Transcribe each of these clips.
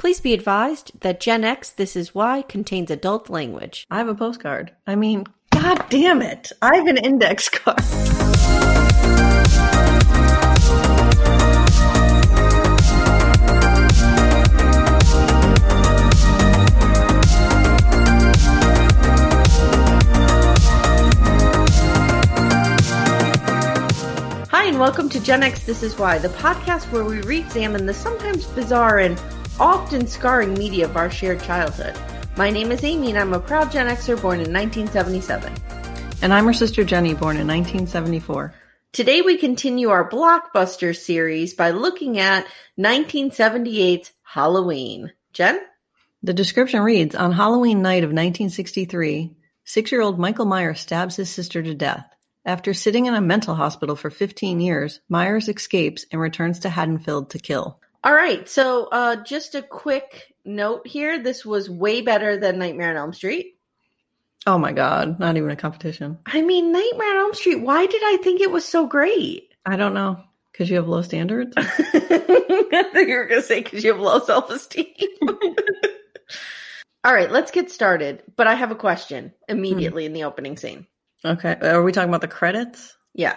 Please be advised that Gen X This Is Why contains adult language. I have a postcard. I mean, god damn it. I have an index card. Hi, and welcome to Gen X This Is Why, the podcast where we re examine the sometimes bizarre and often scarring media of our shared childhood. My name is Amy, and I'm a proud Gen Xer born in 1977. And I'm her sister Jenny, born in 1974. Today we continue our blockbuster series by looking at 1978's Halloween. Jen? The description reads On Halloween night of 1963, six year old Michael Myers stabs his sister to death. After sitting in a mental hospital for 15 years, Myers escapes and returns to Haddonfield to kill. All right, so uh, just a quick note here. This was way better than Nightmare on Elm Street. Oh my god, not even a competition. I mean, Nightmare on Elm Street, why did I think it was so great? I don't know. Because you have low standards? I think you were going to say because you have low self esteem. All right, let's get started. But I have a question immediately in the opening scene. Okay. Are we talking about the credits? Yeah,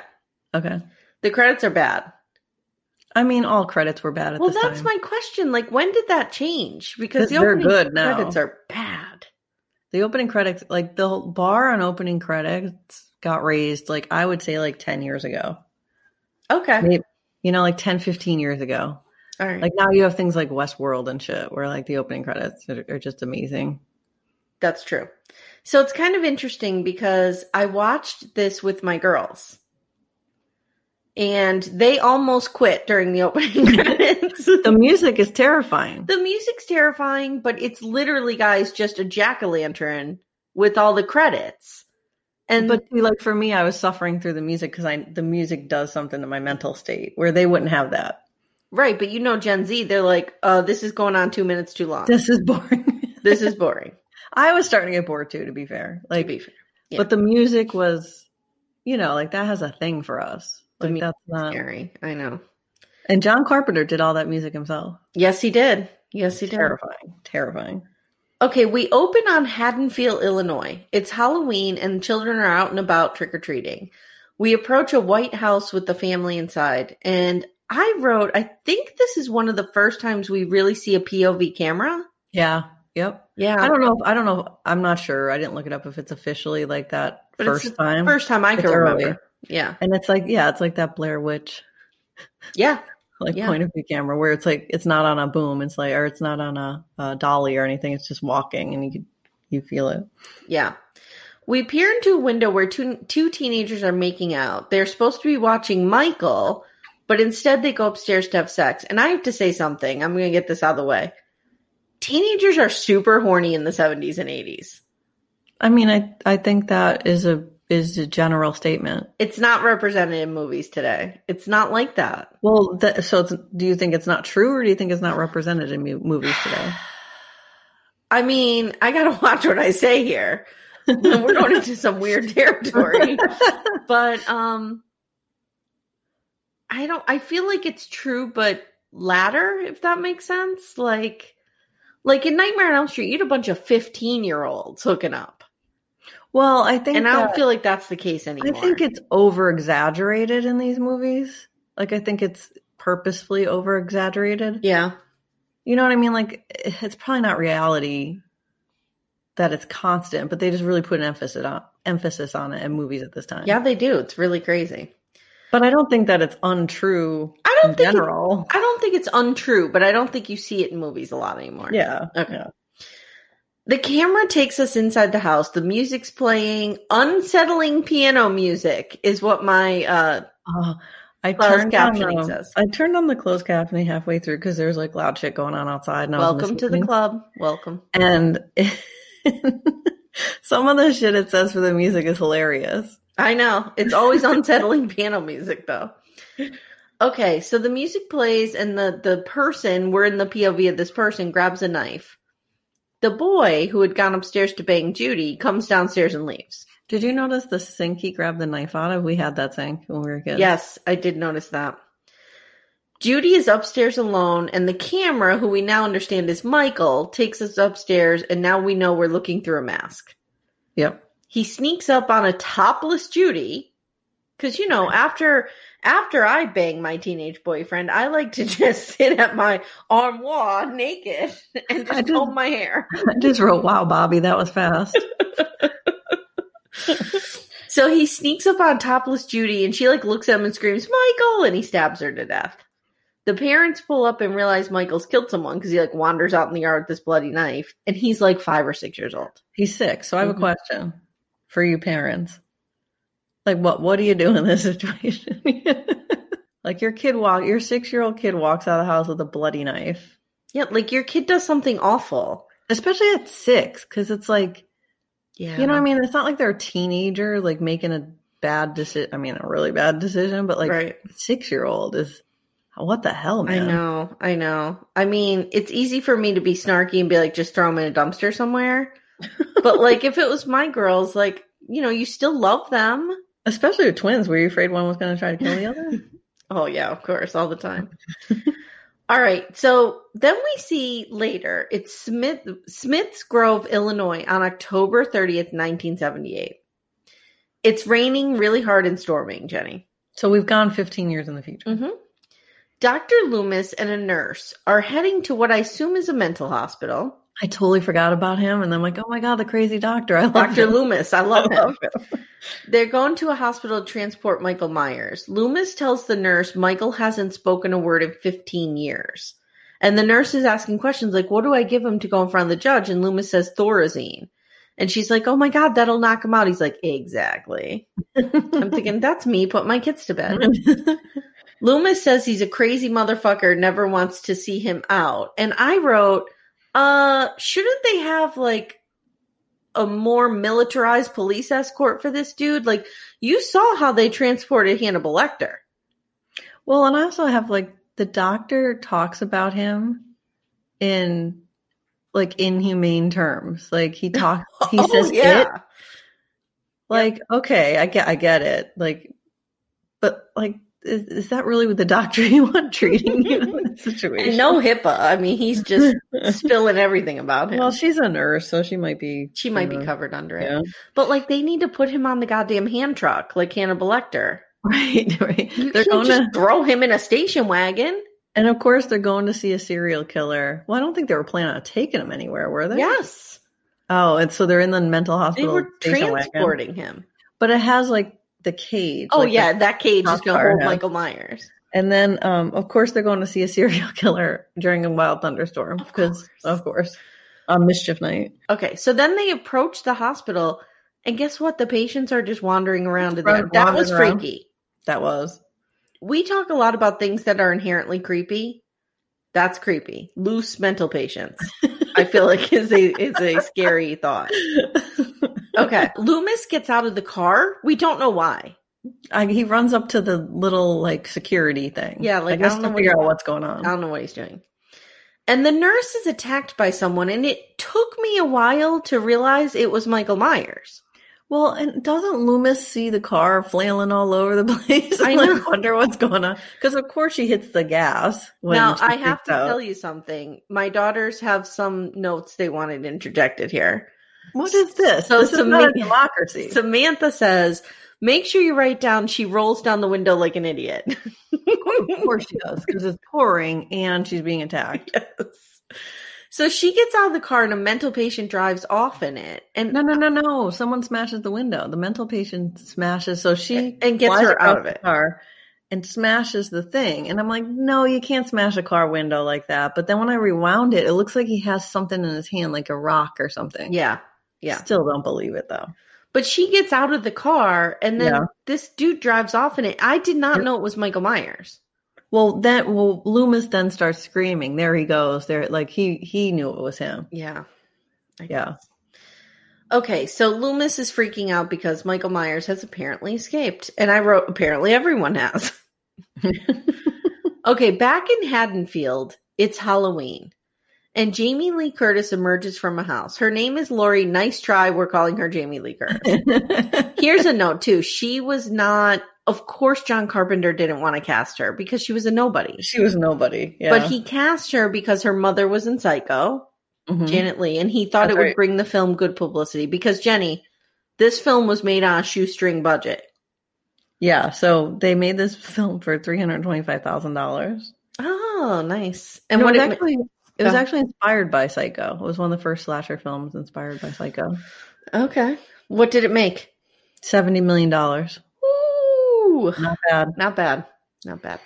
Okay. the credits are bad. I mean, all credits were bad at the time. Well, that's time. my question. Like, when did that change? Because the They're opening good now. credits are bad. The opening credits, like the bar on opening credits got raised, like I would say like 10 years ago. Okay, Maybe, you know, like 10, 15 years ago. all right, Like now you have things like Westworld and shit where like the opening credits are, are just amazing. that's true. So it's kind of interesting because I watched this with my girls, and they almost quit during the opening credits. The music is terrifying. The music's terrifying, but it's literally, guys, just a jack o' lantern with all the credits. And But like for me, I was suffering through the music because I the music does something to my mental state where they wouldn't have that. right, but you know, Gen Z, they're like, uh, this is going on two minutes too long. This is boring. this is boring. I was starting to get bored too, to be fair. Like, to be fair. Yeah. but the music was, you know, like that has a thing for us. Like that's not. Scary. I know. And John Carpenter did all that music himself. Yes, he did. Yes, he did. Terrifying. Terrifying. Okay, we open on Haddonfield, Illinois. It's Halloween and children are out and about trick or treating. We approach a white house with the family inside, and I wrote, I think this is one of the first times we really see a POV camera. Yeah. Yep. Yeah. I don't know. If, I don't know. I'm not sure. I didn't look it up if it's officially like that But it's first the time. First time I It's can remember. Yeah. And it's like, yeah, it's like that Blair Witch Yeah. like Yeah. point of view camera where it's like it's not on a boom. It's like or it's not on a, a dolly or anything. It's just walking and you could- you feel it. Yeah. We peer into a window where two, two teenagers are making out. They're supposed to be watching Michael, but instead they go upstairs to have sex. And I have to say something. I'm going to get this out of the way. Teenagers are super horny in the 70s and 80s. I mean, I I think that is a is a general statement. It's not represented in movies today. It's not like that. Well, th- so it's, do you think it's not true, or do you think it's not represented in mu- movies today? I mean, I got to watch what I say here. We're going into some weird territory. but um I don't I feel like it's true but latter if that makes sense like like in Nightmare on Elm Street you had a bunch of 15 year olds hooking up Well, I think and I don't feel like that's the case anymore. I think it's over exaggerated in these movies. Like I think it's purposefully over exaggerated. Yeah. You know what I mean? Like it's probably not reality that it's constant, but they just really put an emphasis on emphasis on it in movies at this time. Yeah, they do. It's really crazy. But I don't think that it's untrue I don't in think it- general. I don't think it's untrue, but I don't think you see it in movies a lot anymore. yeah. Okay. Yeah. The camera takes us inside the house. The music's playing. Unsettling piano music is what my uh Oh, I Closed turned on captioning the, says. I turned on the closed captioning halfway through because there was like loud shit going on outside. And I was welcome to the club. Welcome. And some of the shit it says for the music is hilarious. I know. It's always unsettling piano music though. Okay, so the music plays and the the person, we're in the POV of this person grabs a knife. The boy who had gone upstairs to bang Judy comes downstairs and leaves. Did you notice the sink he grabbed the knife out of? We had that sink when we were kids. Yes, I did notice that. Judy is upstairs alone, and the camera, who we now understand is Michael, takes us upstairs, and now we know we're looking through a mask. Yep. He sneaks up on a topless Judy, because you know after after I bang my teenage boyfriend, I like to just sit at my armoire naked and I just comb my hair. I just wrote, wow, Bobby, that was fast. So he sneaks up on topless Judy and she like looks at him and screams, Michael, and he stabs her to death. The parents pull up and realize Michael's killed someone because he like wanders out in the yard with this bloody knife and he's like five or six years old. He's sick. So I have Mhm. a question for you parents. Like what what do you do in this situation? like your kid walk your six year old kid walks out of the house with a bloody knife. Yeah, like your kid does something awful. Especially at six, because it's like Yeah. you know what I mean? It's not like they're a teenager like making a bad decision I mean a really bad decision, but like right. six year old is what the hell, I know. I know. I mean, it's easy for me to be snarky and be like, just throw them in a dumpster somewhere. but like, if it was my girls, like, you know, you still love them. Especially with twins, were you afraid one was gonna try to kill the other? Oh yeah, of course, all the time. all right, so then we see later it's Smith Smith's Grove, Illinois, on October thirtieth, nineteen seventy eight. It's raining really hard and storming, Jenny. so we've gone fifteen years in the future. Mm-hmm. Dr. Loomis and a nurse are heading to what I assume is a mental hospital. I totally forgot about him, and I'm like, oh my god, the crazy doctor! I love Dr. him. Loomis, I love I him. love him. They're going to a hospital to transport Michael Myers. Loomis tells the nurse Michael hasn't spoken a word in 15 years. And the nurse is asking questions like, What do I give him to go in front of the judge? And Loomis says Thorazine. And she's like, Oh my God, that'll knock him out. He's like, Exactly. I'm thinking, That's me. Put my kids to bed. Loomis says he's a crazy motherfucker, never wants to see him out. And I wrote, uh, shouldn't they have like a more militarized police escort for this dude? Like, you saw how they transported Hannibal Lecter. Well, and I also have like the doctor talks about him in like inhumane terms. Like he talks, he Oh, says it. Like, okay, I get, I get it. Like, but like, is, is that really what the doctor you want treating you in this situation? No HIPAA. I mean, he's just spilling everything about him. Well, she's a nurse, so she might be. she might be covered under it. But like, they need to put him on the goddamn hand truck, like Hannibal Lecter. Right, right. You they're going just to, throw him in a station wagon. and of course, they're going to see a serial killer. Well, I don't think they were planning on taking him anywhere, were they? Yes. Oh, and so they're in the mental hospital. They were station wagon. transporting him. but it has like the cage. Oh like yeah, that cage is gonna hold Michael Myers. and then um, of course they're going to see a serial killer during a wild thunderstorm because of course on mischief night. Okay, so then they approach the hospital, and guess what? The patients are just wandering around in there. That was around. freaky. That was We talk a lot about things that are inherently creepy. That's creepy. Loose mental patients. I feel like is a is a scary thought. Okay, Loomis gets out of the car. We don't know why. I, he runs up to the little like security thing. Yeah, like, I I don't know to what figure out what's going on. I don't know what he's doing. And the nurse is attacked by someone, and it took me a while to realize it was Michael Myers. Well, and doesn't Loomis see the car flailing all over the place? I like, wonder what's going on because of course she hits the gas. Now, I have to out. tell you something. My daughters have some notes they wanted interjected here. What is this? So this is Samantha- a democracy. Samantha says Make sure you write down she rolls down the window like an idiot. of course she does, because it's pouring and she's being attacked. yes. So she gets out of the car and a mental patient drives off in it. And No, no, no, no. Someone smashes the window. The mental patient smashes, so she And gets her out of the it. car and smashes the thing. And I'm like, no, you can't smash a car window like that. But then when I rewound it, it looks like he has something in his hand, like a rock or something. yeah. Yeah. Still don't believe it though. But she gets out of the car and then Yeah. this dude drives off in it. I did not know it was Michael Myers. Well, then, well, Loomis then starts screaming. There he goes. There, like he he knew it was him. Yeah. Yeah. Okay, so Loomis is freaking out because Michael Myers has apparently escaped. And I wrote, apparently everyone has. okay, back in Haddonfield, it's Halloween. And Jamie Lee Curtis emerges from a house. Her name is Laurie. Nice try. We're calling her Jamie Lee Curtis. Here's a note, too. She was not, of course, John Carpenter didn't want to cast her because she was a nobody. she was nobody. Yeah. But he cast her because her mother was in Psycho. Mhm. Janet Leigh, and he thought That's it would right. bring the film good publicity because Jenny, this film was made on a shoestring budget. yeah. So they made this film for three hundred twenty-five thousand dollars. Oh, nice! And what it, actually it was actually inspired by Psycho. It was one of the first slasher films inspired by Psycho. okay? What did it make? Seventy million dollars. Ooh, Not bad. not bad, not bad.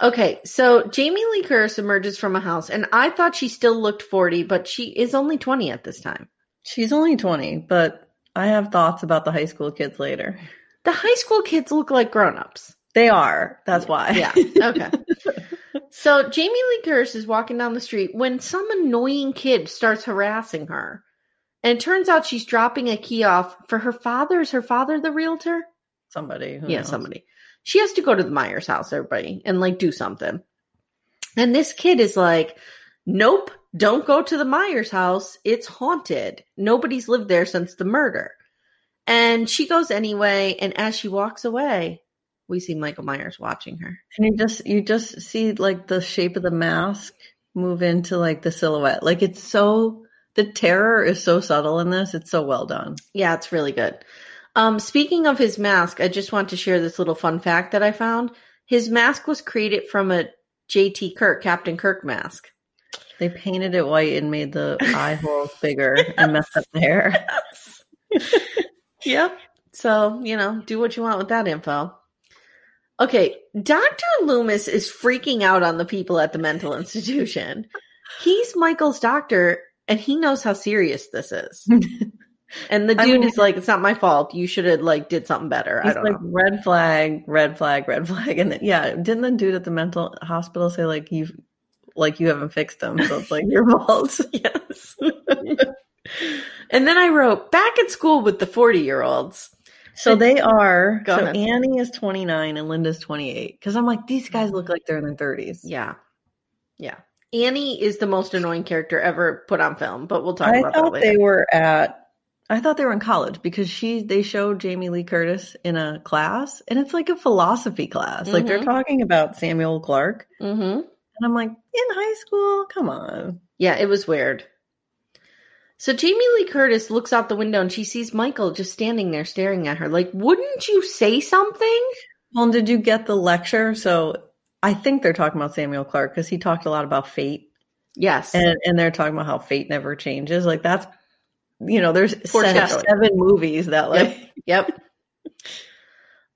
Okay, so Jamie Lee Curtis emerges from a house, and I thought she still looked forty, but she is only twenty at this time. She's only twenty, but I have thoughts about the high school kids later. The high school kids look like grown-ups. They are. That's why. Yeah. Okay. so Jamie Lee Curtis is walking down the street when some annoying kid starts harassing her. And it turns out she's dropping a key off for her father. Is her father the realtor? Somebody. who yeah, knows? somebody. She has to go to the Myers house, everybody, and like do something. And this kid is like, Nope, don't go to the Myers house. It's haunted. Nobody's lived there since the murder. And she goes anyway, and as she walks away, we see Michael Myers watching her. And you just you just see like the shape of the mask move into like the silhouette. Like it's so the terror is so subtle in this. It's so well done. Yeah, it's really good. Um, speaking of his mask, I just want to share this little fun fact that I found. His mask was created from a JT Kirk, Captain Kirk mask. They painted it white and made the eye holes bigger and messed up the hair. Yep. So, you know, do what you want with that info. Okay, Dr. Loomis is freaking out on the people at the mental institution. He's Michael's doctor and he knows how serious this is. And the I dude mean- is like, it's not my fault. You should have like did something better. I don't like know. red flag, red flag, red flag, and then, yeah, didn't the dude at the mental hospital say like you've like you haven't fixed them, so it's like your fault? Yes. and then I wrote back at school with the 40 year olds. So they are. Go so ahead. Annie is twenty nine and Linda's twenty eight. Because I'm like, these guys look like they're in their thirties. Yeah. Yeah. Annie is the most annoying character ever put on film, but we'll talk I about that thought later. they were at. I thought they were in college because she they showed Jamie Lee Curtis in a class and it's like a philosophy class. Like they're Mhm. talking about Samuel Clark hmm and I'm like, in high school, come on. Yeah, it was weird. So Jamie Lee Curtis looks out the window and she sees Michael just standing there staring at her. Like, wouldn't you say something? Well, did you get the lecture? So I think they're talking about Samuel Clark because he talked a lot about fate Yes. and and they're talking about how fate never changes. Like that's you know, there's seven, seven movies that like Yep.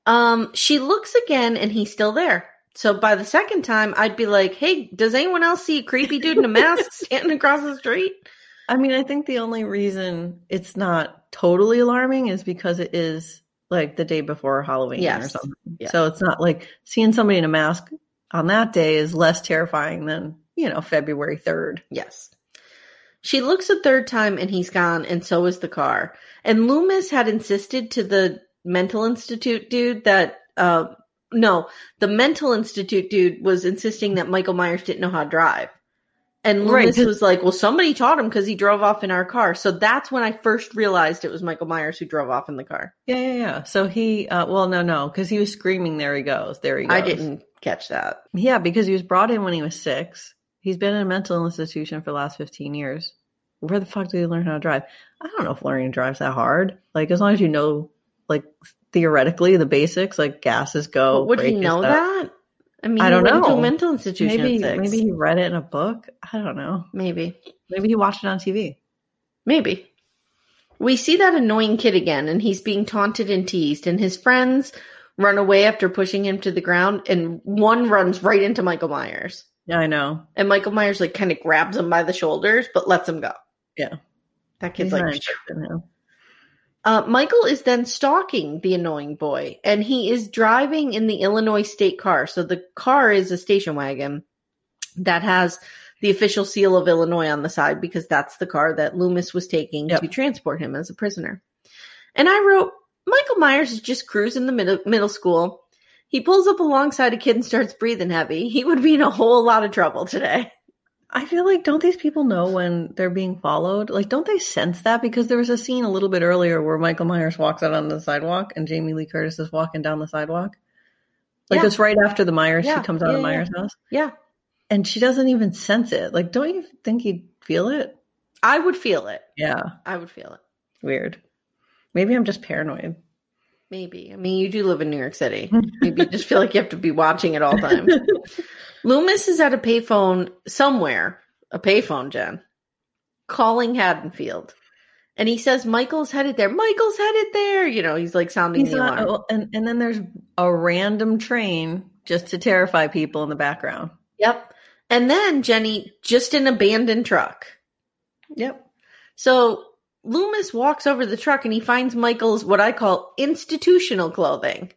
Um, she looks again and he's still there. So by the second time, I'd be like, "Hey, does anyone else see a creepy dude in a mask standing across the street?" I mean, I think the only reason it's not totally alarming is because it is like the day before Halloween or something. Yeah. So it's not like seeing somebody in a mask on that day is less terrifying than, you know, February 3rd. Yes. She looks a third time and he's gone, and so is the car. And Loomis had insisted to the mental institute dude that, uh, no, the mental institute dude was insisting that Michael Myers didn't know how to drive. And Right, was like, well, somebody taught him because he drove off in our car. So that's when I first realized it was Michael Myers who drove off in the car. Yeah, yeah, yeah. So he, uh, well, no, no, because he was screaming, there he goes, there he goes. I didn't catch that. Yeah, because he was brought in when he was six. He's been in a mental institution for the last 15 years. Where the fuck did he learn how to drive? I don't know if learning to drive's that hard. Like, as long as you know, like, theoretically the basics like gases go. would he know that? I mean, I don't to know. a mental institution. Maybe maybe he read it in a book. I don't know. maybe, Maybe he watched it on TV. maybe. We see that annoying kid again, and he's being taunted and teased, and his friends run away after pushing him to the ground, and one runs right into Michael Myers. Yeah, I know. And Michael Myers like kind of grabs him by the shoulders, but lets him go. Yeah. That kid's He's like, not interested in him. Uh, Michael is then stalking the annoying boy, and he is driving in the Illinois state car. So the car is a station wagon that has the official seal of Illinois on the side because that's the car that Loomis was taking Yep. to transport him as a prisoner. And I wrote, Michael Myers is just cruising the middle, middle school. He pulls up alongside a kid and starts breathing heavy. He would be in a whole lot of trouble today. I feel like don't these people know when they're being followed? Like, don't they sense that? Because there was a scene a little bit earlier where Michael Myers walks out on the sidewalk and Jamie Lee Curtis is walking down the sidewalk. Like Yeah. it's right after the Myers. Yeah, She comes out yeah, of. Myers' house Yeah, and she doesn't even sense it. Like, don't you think he'd feel it? I would feel it. Yeah, I would feel it. weird. Maybe I'm just paranoid. Maybe. I mean, you do live in New York City. Maybe you just feel like you have to be watching at all times. Loomis is at a payphone somewhere, a payphone, Jen, calling Haddonfield. And he says Michael's headed there. Michael's headed there. You know, he's like sounding He's the not, alarm. and and then there's a random train just to terrify people in the background. Yep. And then Jenny, just an abandoned truck. Yep. So Loomis walks over the truck and he finds Michael's what I call institutional clothing.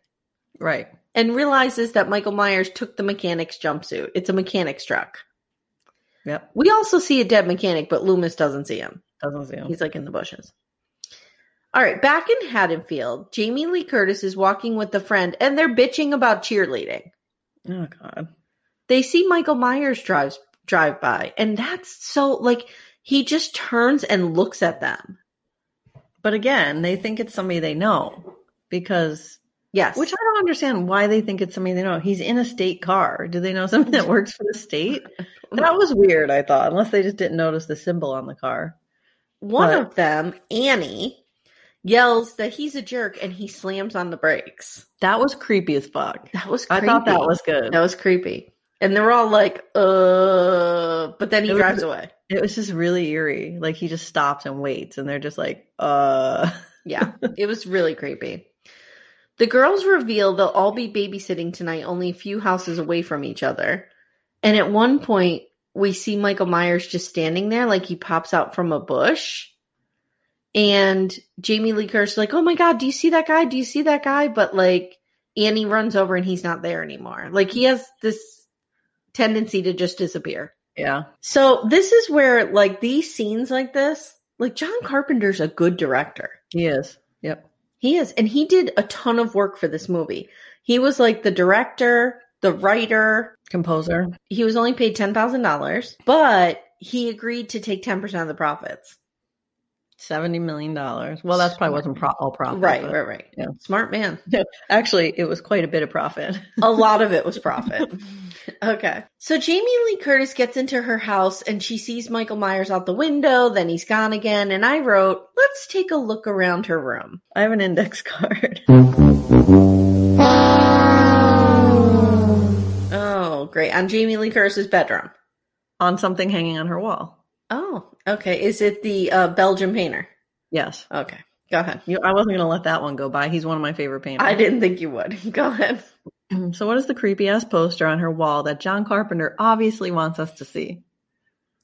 Right. And realizes that Michael Myers took the mechanic's jumpsuit. It's a mechanic's truck. Yep. We also see a dead mechanic, but Loomis doesn't see him. Doesn't see him. He's like in the bushes. All right, back in Haddonfield, Jamie Lee Curtis is walking with a friend and they're bitching about cheerleading. oh God. They see Michael Myers drives drive by, and that's so like he just turns and looks at them. But again, they think it's somebody they know because Yes. Which I don't understand why they think it's somebody they know. He's in a state car. Do they know something that works for the state? That was weird, I thought, unless they just didn't notice the symbol on the car. one but- of them, Annie, yells that he's a jerk and he slams on the brakes. That was creepy as fuck. That was I thought that was good. That was creepy. And they're all like, uh, but then he It was- drives away. It was just really eerie. Like he just stops and waits, and they're just like, uh. Yeah, it was really creepy. The girls reveal they'll all be babysitting tonight, only a few houses away from each other. And at one point, we see Michael Myers just standing there, like he pops out from a bush. And Jamie Lee Curtis like, "Oh my god, do you see that guy? Do you see that guy?" But like Annie runs over and he's not there anymore. Like he has this tendency to just disappear. Yeah. So this is where like these scenes like this, like John Carpenter's a good director. He is. Yep. He is, and he did a ton of work for this movie. He was like the director, the writer. Composer. He was only paid ten thousand dollars, but he agreed to take ten percent of the profits. $70 million. Well, that's probably wasn't pro- all profit. right, but- right, right. yeah. Smart man. Actually, it was quite a bit of profit. a lot of it was profit. okay. So Jamie Lee Curtis gets into her house and she sees Michael Myers out the window, then he's gone again. And I wrote, let's take a look around her room. I have an index card. Oh, great. On Jamie Lee Curtis's bedroom. on something hanging on her wall. Oh, okay. Is it the uh, Belgian painter? Yes. Okay. Go ahead. You, I wasn't going to let that one go by. He's one of my favorite painters. I didn't think you would. Go ahead. So, what is the creepy ass poster on her wall that John Carpenter obviously wants us to see?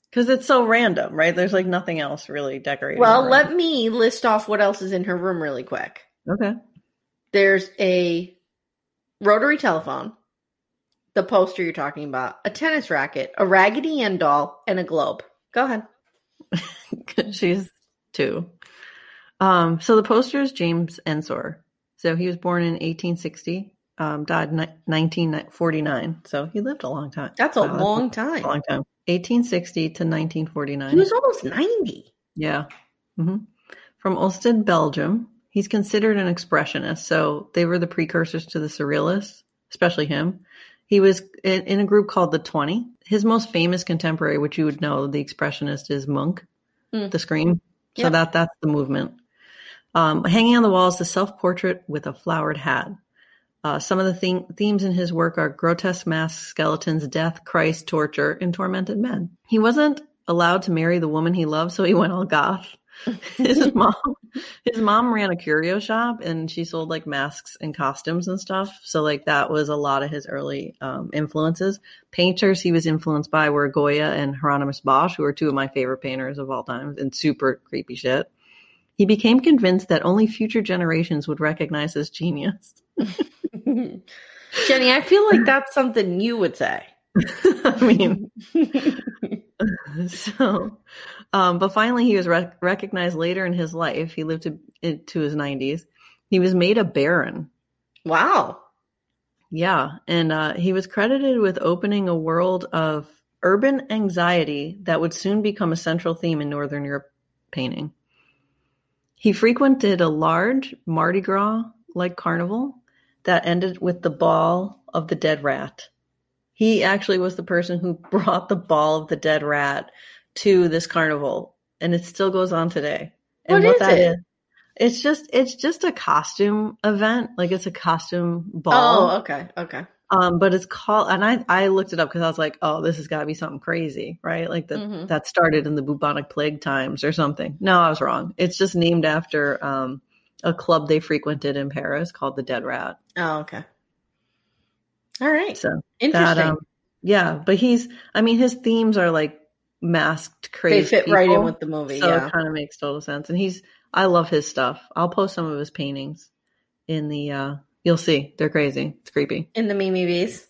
Because it's so random, right? There's like nothing else really decorated. Well, around. let me list off what else is in her room really quick. Okay. There's a rotary telephone, the poster you're talking about, a tennis racket, a Raggedy Ann doll, and a globe. Go ahead. She's two. Um, so the poster is James Ensor. So he was born in 1860, um, died in 1949. So he lived a long time. That's a Wow, long time. a long time. 1860 to 1949. He was almost 90. Yeah. hmm From Ulstead, Belgium. He's considered an expressionist. So they were the precursors to the surrealists, especially him. He was in, in a group called the 20. His most famous contemporary, which you would know, the expressionist, is Munch, Mm. the Scream. So Yeah. that that's the movement. Um, hanging on the wall is the self portrait with a flowered hat. Uh, some of the theme- themes in his work are grotesque masks, skeletons, death, Christ, torture, and tormented men. He wasn't allowed to marry the woman he loved, so he went all goth. his mom, his mom ran a curio shop, and she sold like masks and costumes and stuff. So like that was a lot of his early um, influences. Painters he was influenced by were Goya and Hieronymus Bosch, who are two of my favorite painters of all time, and super creepy shit. He became convinced that only future generations would recognize his genius. Jenny, I feel like that's something you would say. I mean, so, um, but finally, he was rec- recognized later in his life. He lived to, into his 90s. He was made a baron. Wow. Yeah. And uh, he was credited with opening a world of urban anxiety that would soon become a central theme in Northern Europe painting. He frequented a large Mardi Gras like carnival that ended with the ball of the dead rat. He actually was the person who brought the ball of the dead rat to this carnival, and it still goes on today. And What is that it? it's just it's just a costume event, like it's a costume ball. Oh, okay. Okay. Um, but it's called, and I I looked it up because I was like, oh, this has got to be something crazy, right? Like that Mhm. that started in the bubonic plague times or something. No, I was wrong. It's just named after um a club they frequented in Paris called the Dead Rat. Oh, okay. All right. So Interesting. that um, yeah, but he's, I mean, his themes are like masked, crazy. they crazy. fit right in with the movie. so yeah. it kind of makes total sense. And he's, I love his stuff. I'll post some of his paintings in the. uh You'll see, they're crazy. It's creepy. In the Mimi Bees.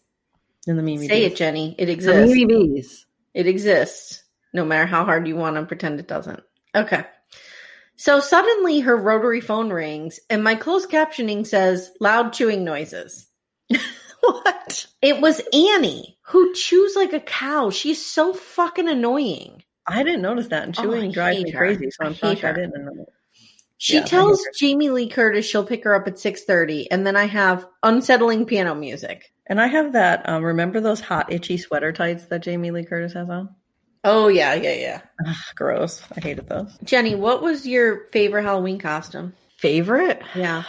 In the Mimi Bees. Say Bees. it, Jenny. It The exists. Mimi Bees. It exists, no matter how hard you want to pretend it doesn't. Okay. So suddenly her rotary phone rings, and my closed captioning says loud chewing noises. what? It was Annie who chews like a cow. She's so fucking annoying. I didn't notice that, and Oh, chewing I drives me her. crazy. So I'm shocked I didn't know. She Yeah, tells. Jamie Lee Curtis she'll pick her up at 6:30 and then I have unsettling piano music. And I have that. Um, remember those hot, itchy sweater tights that Jamie Lee Curtis has on? Oh yeah, yeah, yeah. Ugh, gross. I hated those. Jenny, what was your favorite Halloween costume? Favorite? Yeah.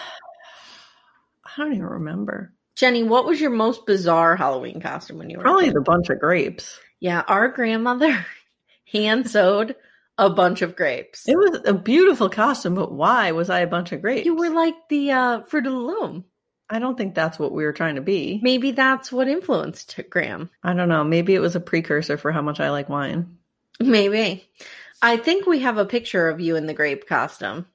I don't even remember. Jenny, what was your most bizarre Halloween costume when you were Probably the bunch of grapes. Yeah, our grandmother hand sewed a bunch of grapes. It was a beautiful costume, but why was I a bunch of grapes? You were like the uh, Fruit of the Loom. I don't think that's what we were trying to be. Maybe that's what influenced Graham. I don't know. Maybe it was a precursor for how much I like wine. Maybe. I think we have a picture of you in the grape costume.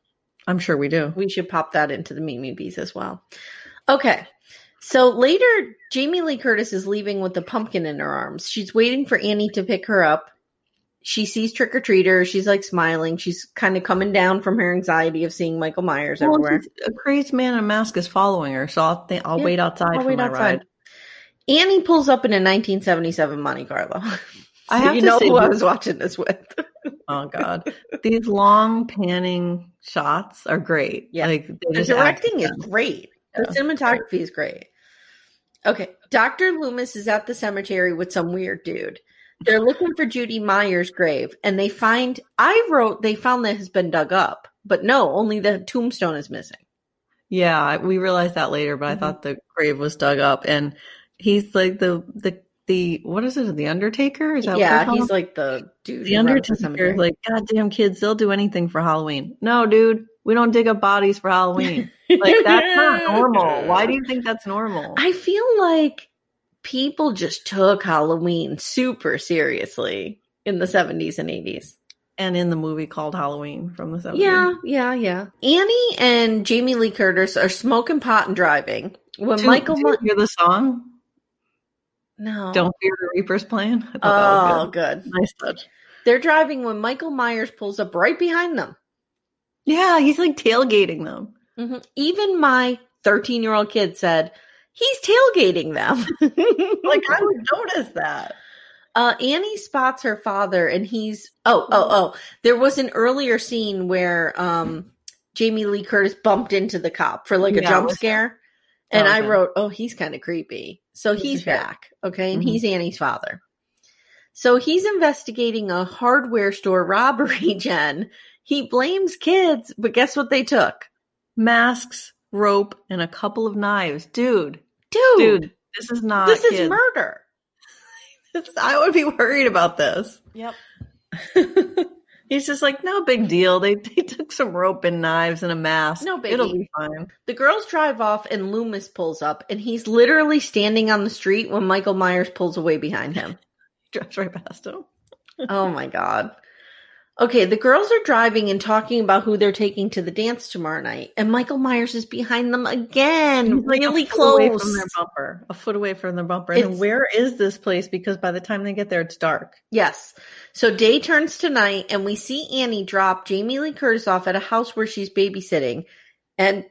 I'm sure we do. We should pop that into the Mimi Bees as well. Okay. So later, Jamie Lee Curtis is leaving with the pumpkin in her arms. She's waiting for Annie to pick her up. She sees trick or treaters. She's like smiling. She's kind of coming down from her anxiety of seeing Michael Myers Well, everywhere. a crazy man in a mask is following her, so I'll, I'll Yeah, wait outside I'll for wait my outside. ride. Annie pulls up in a 1977 Monte Carlo. I have you to know say who I was watching this with. Oh God, these long panning shots are great. Yeah. like the directing is great. The Yeah. cinematography is great. Okay, Dr. Loomis is at the cemetery with some weird dude. They're looking for Judy Myers' grave, and they find. I wrote they found that has been dug up, but no, only the tombstone is missing. Yeah, we realized that later, but I Mhm. thought the grave was dug up, and he's like the the the what is it? The Undertaker? Is that what yeah, he's like the dude. the Undertaker. like, goddamn kids, they'll do anything for Halloween. No, dude, we don't dig up bodies for Halloween. Like that's not normal. Why do you think that's normal? I feel like people just took Halloween super seriously in the 70s and 80s. and in the movie called Halloween from the 70s. Yeah, yeah, yeah. Annie and Jamie Lee Curtis are smoking pot and driving. When Do- Michael do hear the song? No. Don't Fear the Reaper's playing. I thought Oh, that was good. good. Nice touch. They're driving when Michael Myers pulls up right behind them. Yeah, he's like tailgating them. Mhm. Even my 13 year old kid said, he's tailgating them. Like I would notice that. Uh, Annie spots her father, and he's oh oh oh. There was an earlier scene where um, Jamie Lee Curtis bumped into the cop for like a Yeah, jump scare, and Oh, I okay. wrote, "Oh, he's kind of creepy." So This he's back, okay, and Mhm. he's Annie's father. So he's investigating a hardware store robbery. Jen, He blames kids, but guess what they took? Masks, rope, and a couple of knives. Dude, Dude, dude, this is not. this is murder. This- I would be worried about this. Yep. He's just like, no big deal. They, they took some rope and knives and a mask. No biggie. It'll be fine. The girls drive off and Loomis pulls up and he's literally standing on the street when Michael Myers pulls away behind him. Drives right past him. oh my god. Okay, the girls are driving and talking about who they're taking to the dance tomorrow night, and Michael Myers is behind them again, like a really foot away close. from their bumper. A foot away from their bumper. And where is this place? Because by the time they get there, it's dark. Yes. So day turns to night, and we see Annie drop Jamie Lee Curtis off at a house where she's babysitting, and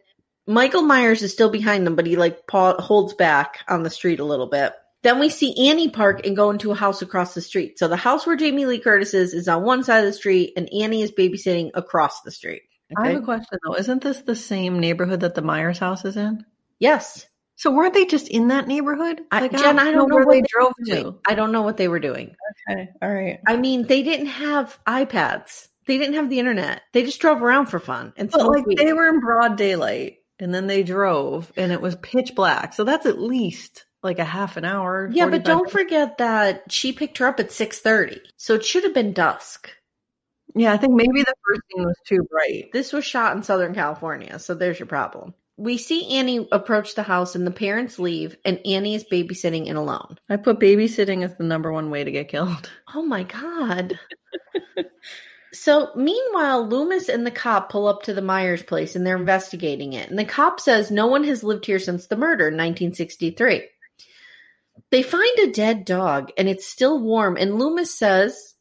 Michael Myers is still behind them, but he like paw- holds back on the street a little bit. Then we see Annie park and go into a house across the street. So the house where Jamie Lee Curtis is is on one side of the street, and Annie is babysitting across the street. I have a question though. Isn't this the same neighborhood that the Myers house is in? yes. So weren't they just in that neighborhood? I, Jen, I don't know where they they drove to. I don't know what they were doing. Okay, all right. I mean, they didn't have iPads. They didn't have the internet. They just drove around for fun and smoked like they were in broad daylight, and then they drove, and it was pitch black. So that's at least like a half an hour. Yeah, but don't minutes. forget that she picked her up at six thirty, so it should have been dusk. Yeah, I think maybe the first scene was too bright. This was shot in Southern California, so there's your problem. We see Annie approach the house, and the parents leave, and Annie is babysitting and alone. I put babysitting as the number one way to get killed. Oh my god. so meanwhile, Loomis and the cop pull up to the Myers place and they're investigating it. And the cop says no one has lived here since the murder in 1963. They find a dead dog and it's still warm, and Loomis says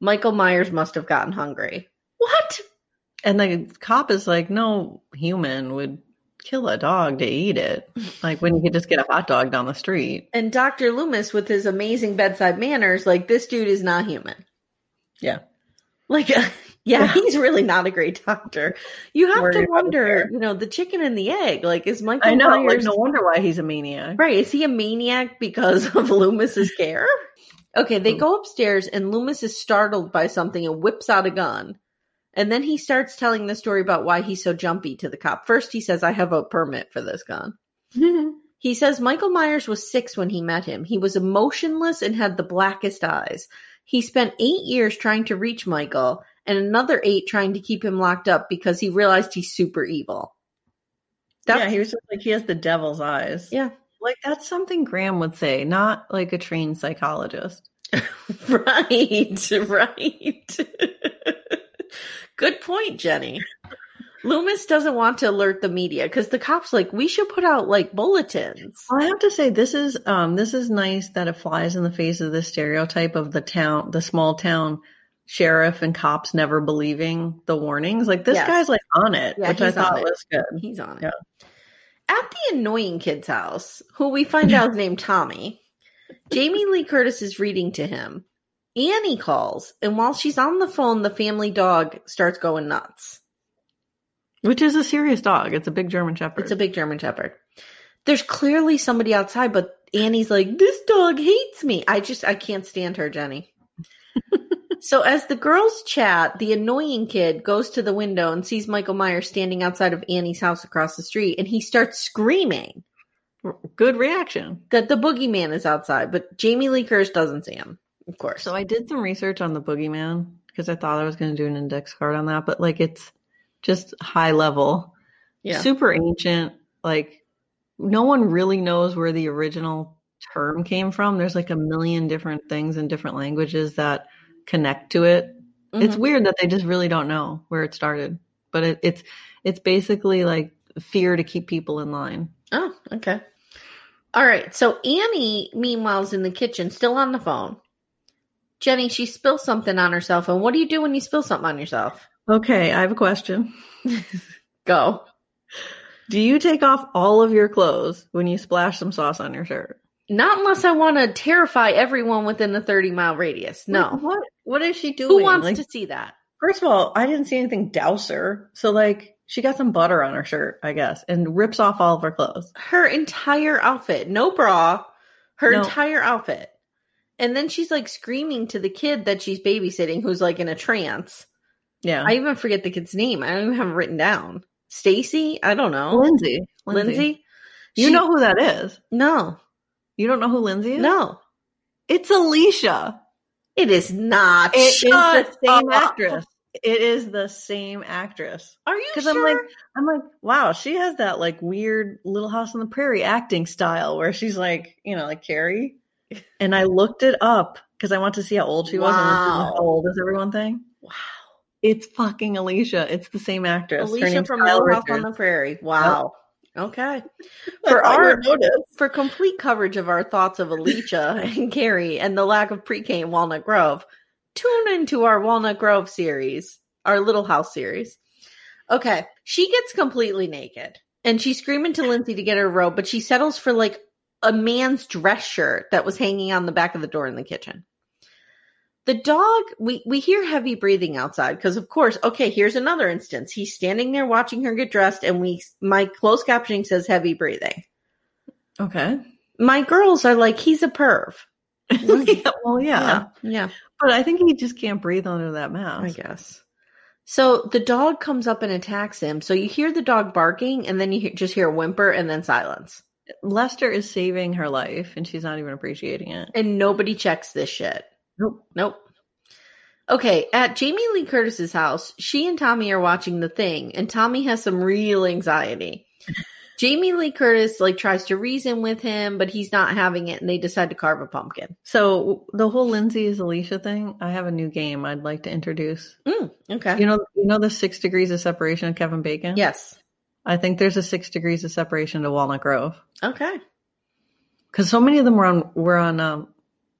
Michael Myers must have gotten hungry. What? And the cop is like, no human would kill a dog to eat it. Like when you could just get a hot dog down the street. And Dr. Loomis, with his amazing bedside manners, like this dude is not human. Yeah. Like, yeah, he's really not a great doctor. You have to wonder, you know, the chicken and the egg. Like, is Michael I know. Like, Myers no wonder why he's a maniac. right? Is he a maniac because of Loomis's care? Okay, they go upstairs and Loomis is startled by something and whips out a gun. And then he starts telling the story about why he's so jumpy to the cop. First, he says, I have a permit for this gun. He says Michael Myers was six when he met him. He was emotionless and had the blackest eyes. He spent eight years trying to reach Michael and another eight trying to keep him locked up because he realized he's super evil. yeah, he was just like, he has the devil's eyes. Yeah. Like that's something Graham would say, not like a trained psychologist. right, right. Good point, Jenny. Loomis doesn't want to alert the media because the cops like we should put out like bulletins. Well, I have to say this is um this is nice that it flies in the face of the stereotype of the town, the small town sheriff and cops never believing the warnings. Like this Yes. guy's like on it, Yeah, which I thought was good. He's on it. Yeah. At the annoying kid's house, who we find out is named Tommy, Jamie Lee Curtis is reading to him. Annie calls, and while she's on the phone, the family dog starts going nuts. Which is a serious dog. It's a big German Shepherd. It's a big German Shepherd. There's clearly somebody outside, but Annie's like, this dog hates me. I just, I can't stand her, Jenny. so as the girls chat, the annoying kid goes to the window and sees Michael Myers standing outside of Annie's house across the street, and he starts screaming good reaction. that the boogeyman is outside, but Jamie Lee Curtis doesn't see him, of course. So I did some research on the boogeyman because I thought I was going to do an index card on that, but like it's just high level, yeah. super ancient. Like no one really knows where the original term came from. There's like a million different things in different languages that connect to it. It's Mhm. weird that they just really don't know where it started, but it, it's it's basically like fear to keep people in line. Oh, okay. All right. So Annie, meanwhile, is in the kitchen, still on the phone. Jenny, she spills something on herself. And what do you do when you spill something on yourself? Okay, I have a question. Go. Do you take off all of your clothes when you splash some sauce on your shirt? Not unless I want to terrify everyone within the 30 mile radius. No. What what is she doing? Who wants Like, to see that? First of all, I didn't see anything douser. So like she got some butter on her shirt, I guess, and rips off all of her clothes. Her entire outfit, no bra, her No. entire outfit. And then she's like screaming to the kid that she's babysitting who's like in a trance. Yeah. I even forget the kid's name. I don't even have it written down. Stacy? I don't know. Lindsay. Lindsay? You She- know who that is? No. You don't know who Lindsay is? No. It's Alicia. It is not. It is Shut the same up. actress. It is the same actress. Are you Because sure? I'm like, I'm like, wow, she has that like weird Little House on the Prairie acting style where she's like, you know, like Carrie. And I looked it up because I want to see how old she was. And Wow. how old is everyone thing? wow. It's fucking Alicia. It's the same actress. Alicia from Little House on the Prairie. Wow. Okay. For our notice. for complete coverage of our thoughts of Alicia and Carrie and the lack of pre-K in Walnut Grove, tune into our Walnut Grove series, our Little House series. Okay, she gets completely naked and she's screaming to Lindsay to get her robe, but she settles for like a man's dress shirt that was hanging on the back of the door in the kitchen. The dog, we we hear heavy breathing outside because of course, okay, here's another instance. He's standing there watching her get dressed and we my closed captioning says heavy breathing Okay. my girls are like, he's a perv. yeah, well, yeah. yeah, yeah, But I think he just can't breathe under that mask. I guess. So the dog comes up and attacks him. So you hear the dog barking, and then you hear, just hear a whimper, and then silence. Lester is saving her life and she's not even appreciating it. And nobody checks this shit. Nope. Nope. Okay, at Jamie Lee Curtis's house, she and Tommy are watching the thing, and Tommy has some real anxiety. Jamie Lee Curtis like tries to reason with him, but he's not having it, and they decide to carve a pumpkin. So the whole Lindsay is Alicia thing, I have a new game I'd like to introduce. Mm, okay. You know, you know the six degrees of separation of Kevin Bacon. yes. I think there's a six degrees of separation to Walnut Grove Okay. because so many of them were on were on um,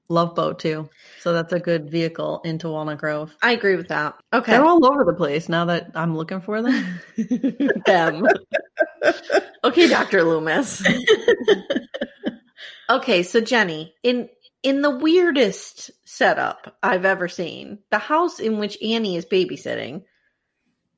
Love Boat too. So that's a good vehicle into Walnut Grove. I agree with that. Okay. They're all over the place now that I'm looking for them. them. okay, Dr. Loomis. okay, so Jenny, in in the weirdest setup I've ever seen, the house in which Annie is babysitting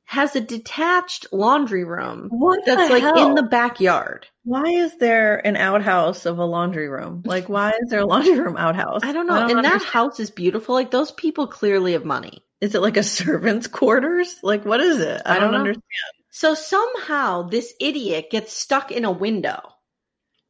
has a detached laundry room What that's like hell? in the backyard. Why is there an outhouse of a laundry room? Like, why is there a laundry room outhouse? I don't know. and that house is beautiful. Like those people clearly have money. is it like a servant's quarters? Like, what is it? I, I don't, don't understand. So somehow this idiot gets stuck in a window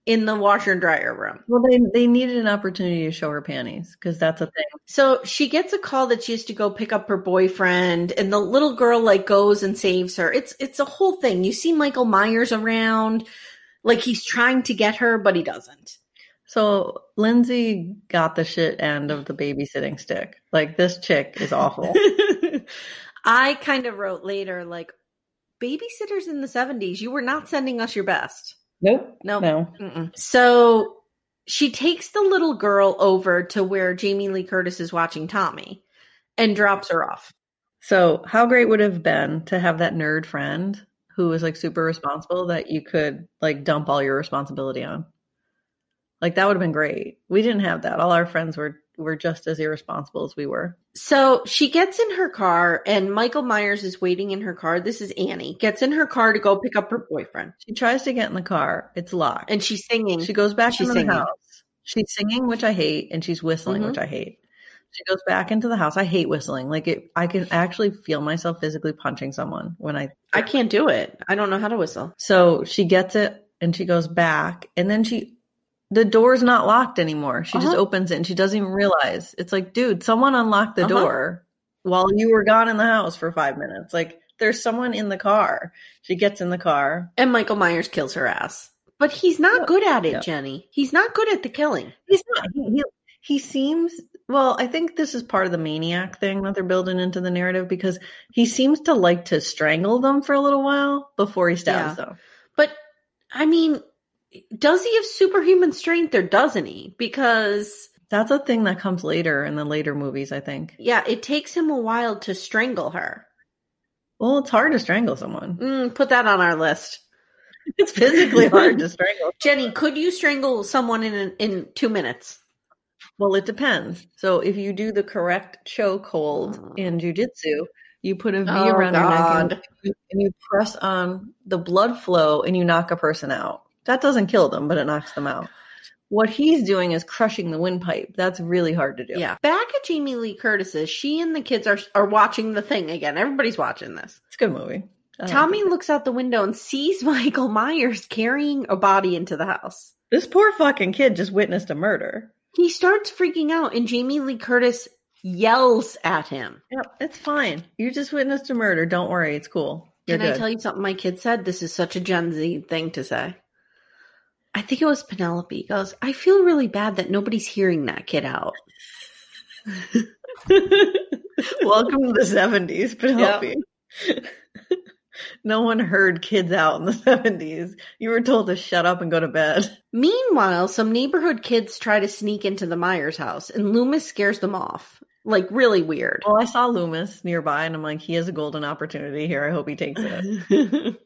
in the washer and dryer room. Well, they they needed an opportunity to show her panties because that's a thing. So she gets a call that she has to go pick up her boyfriend, and the little girl like goes and saves her. It's it's a whole thing. You see Michael Myers around, like he's trying to get her, but he doesn't. So Lindsay got the shit end of the babysitting stick. Like this chick is awful. I kind of wrote later, like babysitters in the seventies, you were not sending us your best. Nope. No, No. Mm-mm. So she takes the little girl over to where Jamie Lee Curtis is watching Tommy, and drops her off. So how great would it have been to have that nerd friend who was like super responsible that you could like dump all your responsibility on? Like that would have been great. We didn't have that. All our friends were were just as irresponsible as we were. So she gets in her car, and Michael Myers is waiting in her car. This is Annie. Gets in her car to go pick up her boyfriend, She tries to get in the car. It's locked. and she's singing. She goes back She's into singing. the house. She's singing, which I hate, and she's whistling, Mhm. which I hate. She goes back into the house. I hate whistling. Like it, I can actually feel myself physically punching someone when I. I can't do it. I don't know how to whistle. So she gets it, and she goes back, and then she, the door's not locked anymore. She just Uh-huh. opens it, and she doesn't even realize. It's like, dude, someone unlocked the Uh-huh. door while you were gone in the house for five minutes. Like there's someone in the car. She gets in the car. And Michael Myers kills her ass. But he's not Yeah. good at it, Yeah. Jenny. He's not good at the killing. He's not. He, he he seems. Well, I think this is part of the maniac thing that they're building into the narrative because he seems to like to strangle them for a little while before he stabs them. But I mean, does he have superhuman strength or doesn't he? Because That's a thing that comes later in the later movies. I think. yeah, it takes him a while to strangle her. Well, it's hard to strangle someone. Mm, put that on our list. It's physically hard to strangle. Jenny, could you strangle someone in in two minutes? Well, it depends. So if you do the correct choke hold Oh. in jujitsu, you put a V Oh, around your neck and and you press on the blood flow and you knock a person out. That doesn't kill them, but it knocks them out. What he's doing is crushing the windpipe. That's really hard to do. Yeah. Back at Jamie Lee Curtis's, she and the kids are are watching the thing again. Everybody's watching this. It's a good movie. Tommy looks out the window and sees Michael Myers carrying a body into the house. This poor fucking kid just witnessed a murder. He starts freaking out, and Jamie Lee Curtis yells at him. Yep, it's fine. You just witnessed a murder. Don't worry, it's cool. You're Can I tell you something my kid said? This is such a Gen Z thing to say. I think it was Penelope goes, I feel really bad that nobody's hearing that kid out. Welcome to the seventies, Penelope. no one heard kids out in the seventies. You were told to shut up and go to bed. Meanwhile, some neighborhood kids try to sneak into the Myers house, and Loomis scares them off. Like, really weird. Well, I saw Loomis nearby, and I'm like, he has a golden opportunity here. I hope he takes it.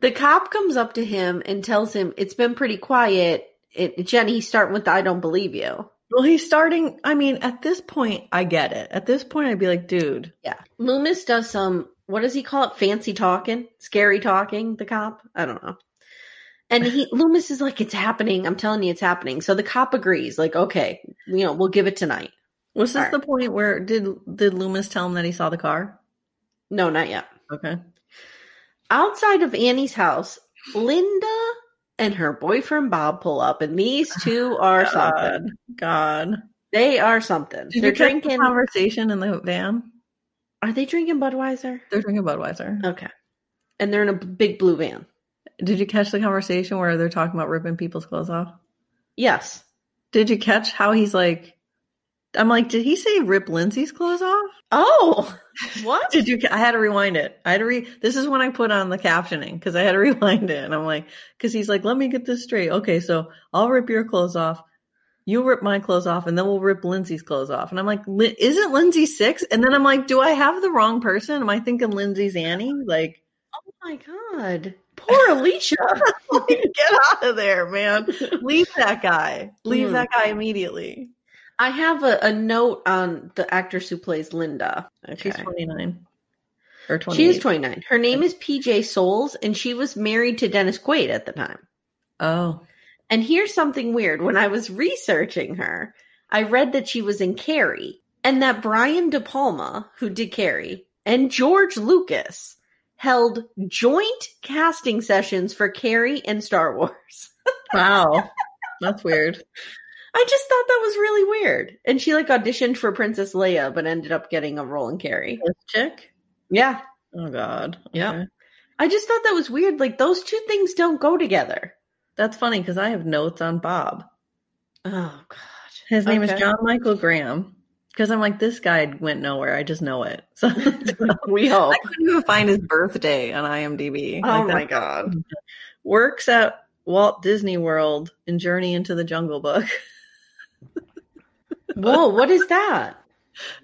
the cop comes up to him and tells him it's been pretty quiet. It, Jenny, starting with the I don't believe you. well, he's starting. I mean, at this point, I get it. At this point, I'd be like, dude, Yeah. Loomis does some, what does he call it? Fancy talking? Scary talking, the cop? I don't know. And he, Loomis is like, it's happening. I'm telling you, it's happening. So the cop agrees, like, okay, you know, we'll give it tonight. was this right. the point where did did Loomis tell him that he saw the car? No, not yet. Okay. Outside of Annie's house, Linda and her boyfriend Bob pull up, and these two are something. God, God. They are something. Did They're you catch the drinking. conversation in the van? Are they drinking Budweiser? They're drinking Budweiser. Okay. And they're in a big blue van. Did you catch the conversation where they're talking about ripping people's clothes off? Yes. Did you catch how he's like? I'm like, did he say rip Lindsay's clothes off? Oh, what? Did you? I had to rewind it. I had to re. This is when I put on the captioning because I had to rewind it, and I'm like, because he's like, let me get this straight. Okay, so I'll rip your clothes off. You rip my clothes off, and then we'll rip Lindsay's clothes off. And I'm like, "Li- isn't Lindsay six? And then I'm like, do I have the wrong person? Am I thinking Lindsay's Annie? Like, Oh my god. Poor Alicia. get out of there, man. Leave that guy. Leave Mm. that guy immediately. I have a, a note on the actress who plays Linda. She's 29 or 28. She is 29. Her name is PJ Soles, and she was married to Dennis Quaid at the time. Oh, And here's something weird. When I was researching her, I read that she was in Carrie, and that Brian De Palma, who did Carrie, and George Lucas held joint casting sessions for Carrie and Star Wars. wow. That's weird. I just thought that was really weird. And she like auditioned for Princess Leia, but ended up getting a role in Carrie. This chick? Yeah. Oh, God. Yeah. Okay. I just thought that was weird. Like those two things don't go together. That's funny because I have notes on Bob. Oh God. His name Okay. is John Michael Graham. Because I'm like, this guy went nowhere. I just know it. So We hope. I couldn't even find his birthday on IMDb. Oh Like, my God. Works at Walt Disney World in Journey into the Jungle Book. Whoa, what is that?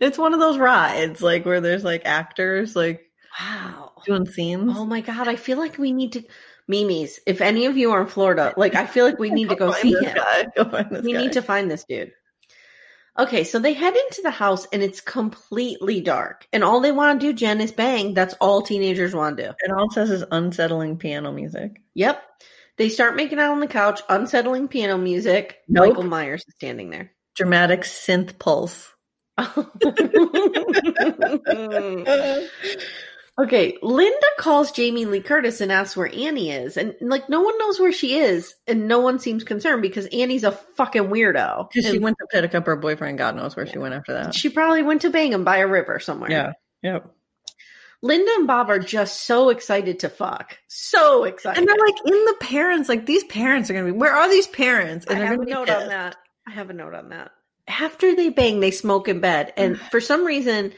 It's one of those rides, like where there's like actors like Wow. doing scenes. Oh my God. I feel like we need to Mimi's, if any of you are in Florida, like I feel like we need to go see him. Go We guy. need to find this dude. Okay, so they head into the house and it's completely dark. And all they want to do, Jen, is bang. That's all teenagers want to do. It all it says is unsettling piano music. Yep. They start making out on the couch, unsettling piano music. Nope. Michael Myers is standing there. Dramatic synth pulse. okay, Linda calls Jamie Lee Curtis and asks where Annie is. And like no one knows where she is, and no one seems concerned because Annie's a fucking weirdo. Because she went to pick up her boyfriend. God knows where she went after that. she probably went to bang him by a river somewhere. Yeah. Yep. Linda and Bob are just so excited to fuck. So excited. And they're like in the parents, like these parents are gonna be. Where are these parents? And I they're have gonna a note on that. I have a note on that. After they bang, they smoke in bed. And for some reason,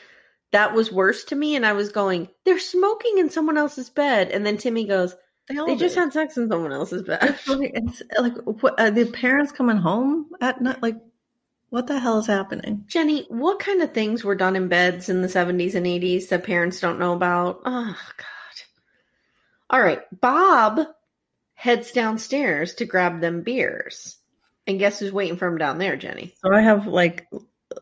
that was worse to me. And I was going, they're smoking in someone else's bed. And then Timmy goes, They, all they just had sex in someone else's bed. Like, it's like what, are the parents coming home at night? Like, what the hell is happening? Jenny, what kind of things were done in beds in the 70s and 80s that parents don't know about? Oh, God. All right. Bob heads downstairs to grab them beers. And guess who's waiting for him down there, Jenny? So I have like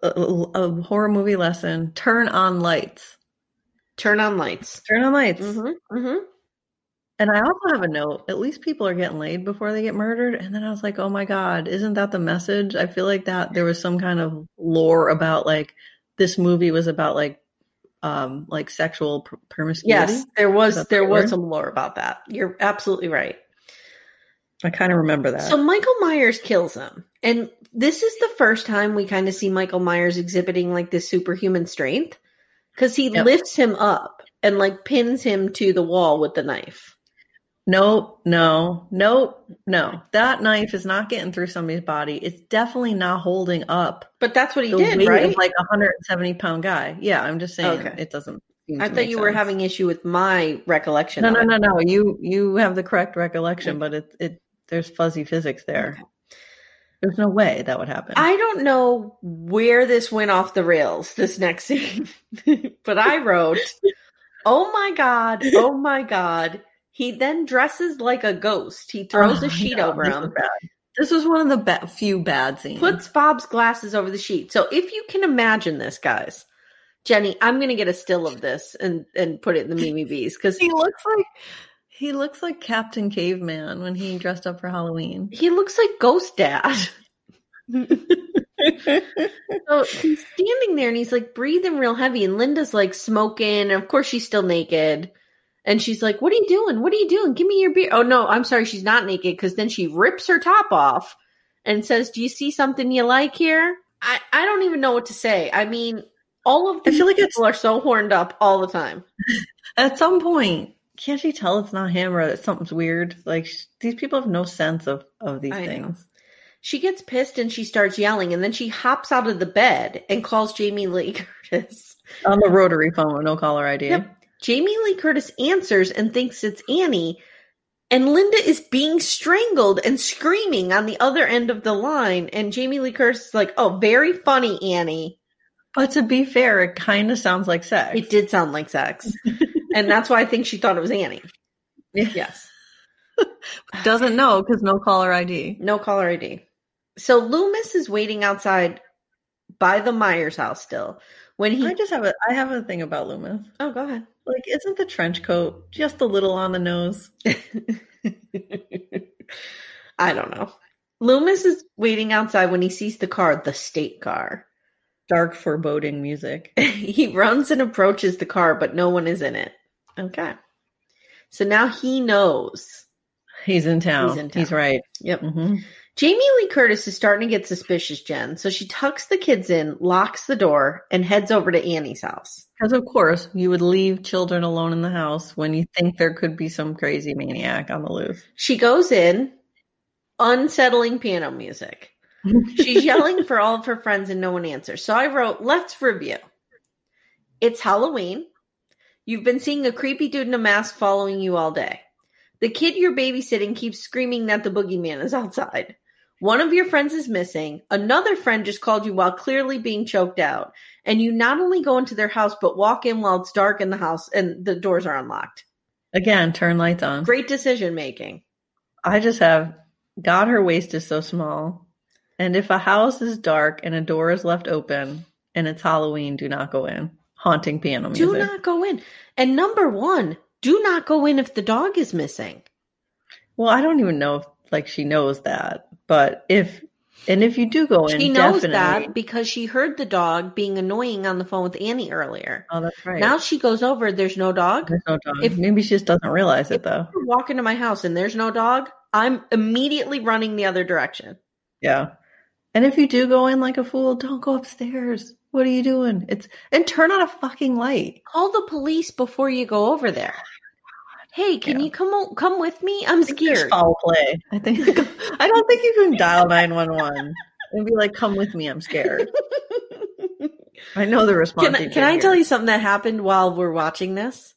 a, a horror movie lesson. Turn on lights. Turn on lights. Turn on lights. Mm-hmm. Mm-hmm. And I also have a note. At least people are getting laid before they get murdered. And then I was like, oh my God, isn't that the message? I feel like that there was some kind of lore about like this movie was about like um like sexual pr- promiscuity. Yes, there was there the was word? some lore about that. You're absolutely right. I kind of remember that. So Michael Myers kills him. And this is the first time we kind of see Michael Myers exhibiting like this superhuman strength cuz he Yep. lifts him up and like pins him to the wall with the knife. Nope, no, nope, no. That knife is not getting through somebody's body. It's definitely not holding up But that's what he did, right? of like a 170 pound guy. Yeah, I'm just saying Okay. it doesn't. I thought you were having issue with my recollection. No, no, no, no. You you have the correct recollection, but it it there's fuzzy physics there. There's no way that would happen. I don't know where this went off the rails, this next scene, but I wrote, Oh my God, oh my God. He then dresses like a ghost. He throws Oh, a sheet over him. This was one of the ba- few bad scenes. puts Bob's glasses over the sheet. So if you can imagine this, guys, Jenny, I'm going to get a still of this and, and put it in the Mimi Bees because he looks like he looks like Captain Caveman when he dressed up for Halloween. he looks like Ghost Dad. So he's standing there and he's like breathing real heavy, and Linda's like smoking, and of course she's still naked. And she's like, What are you doing? What are you doing? Give me your beer. Oh no, I'm sorry, she's not naked because then she rips her top off and says, Do you see something you like here? I, I don't even know what to say. I mean, all of I feel like it's- people are so horned up all the time. At some point, can't she tell it's not him or that something's weird? Like sh- these people have no sense of of these I know. things. She gets pissed and she starts yelling, and then she hops out of the bed and calls Jamie Lee Curtis. On the rotary phone with no caller ID. Yep. Jamie Lee Curtis answers and thinks it's Annie, and Linda is being strangled and screaming on the other end of the line. And Jamie Lee Curtis is like, "Oh, very funny, Annie." But to be fair, it kind of sounds like sex. It did sound like sex, and that's why I think she thought it was Annie. Yes, Doesn't know because no caller ID. no caller ID. So Loomis is waiting outside by the Myers house still. When he, I just have a I have a thing about Loomis. oh, go ahead. Like, isn't the trench coat just a little on the nose? I don't know. Loomis is waiting outside when he sees the car, the state car. Dark foreboding music. he runs and approaches the car, but no one is in it. Okay. So now he knows. He's in town. He's He's, in town. right. Yep. hmm Jamie Lee Curtis is starting to get suspicious, Jen. So she tucks the kids in, locks the door, and heads over to Annie's house. Because of course you would leave children alone in the house when you think there could be some crazy maniac on the loose. She goes in, unsettling piano music. She's yelling for all of her friends and no one answers. So I wrote, let's review. It's Halloween. You've been seeing a creepy dude in a mask following you all day. The kid you're babysitting keeps screaming that the boogeyman is outside. One of your friends is missing. Another friend just called you while clearly being choked out. And you not only go into their house, but walk in while it's dark in the house and the doors are unlocked. Again, turn lights on. Great decision making. I just have God, her waist is so small. And if a house is dark and a door is left open and it's Halloween, do not go in. Haunting piano music. Do not go in. And number one, do not go in if the dog is missing. Well, I don't even know if like she knows that, but if and if you do go in, She knows definitely- that because she heard the dog being annoying on the phone with Annie earlier. Oh, that's right. Now she goes over, there's no dog. there's no dog. if- Maybe she just doesn't realize it though. You walk into my house and there's no dog, I'm immediately running the other direction. Yeah. And if you do go in like a fool, don't go upstairs. What are you doing? It's and turn on a fucking light. Call the police before you go over there. Hey, can Yeah. you come come with me? I'm scared. Foul play. I think. I don't think you can dial nine one one and be like, "Come with me. I'm scared." I know the response. Can, I- can I tell you something that happened while we're watching this?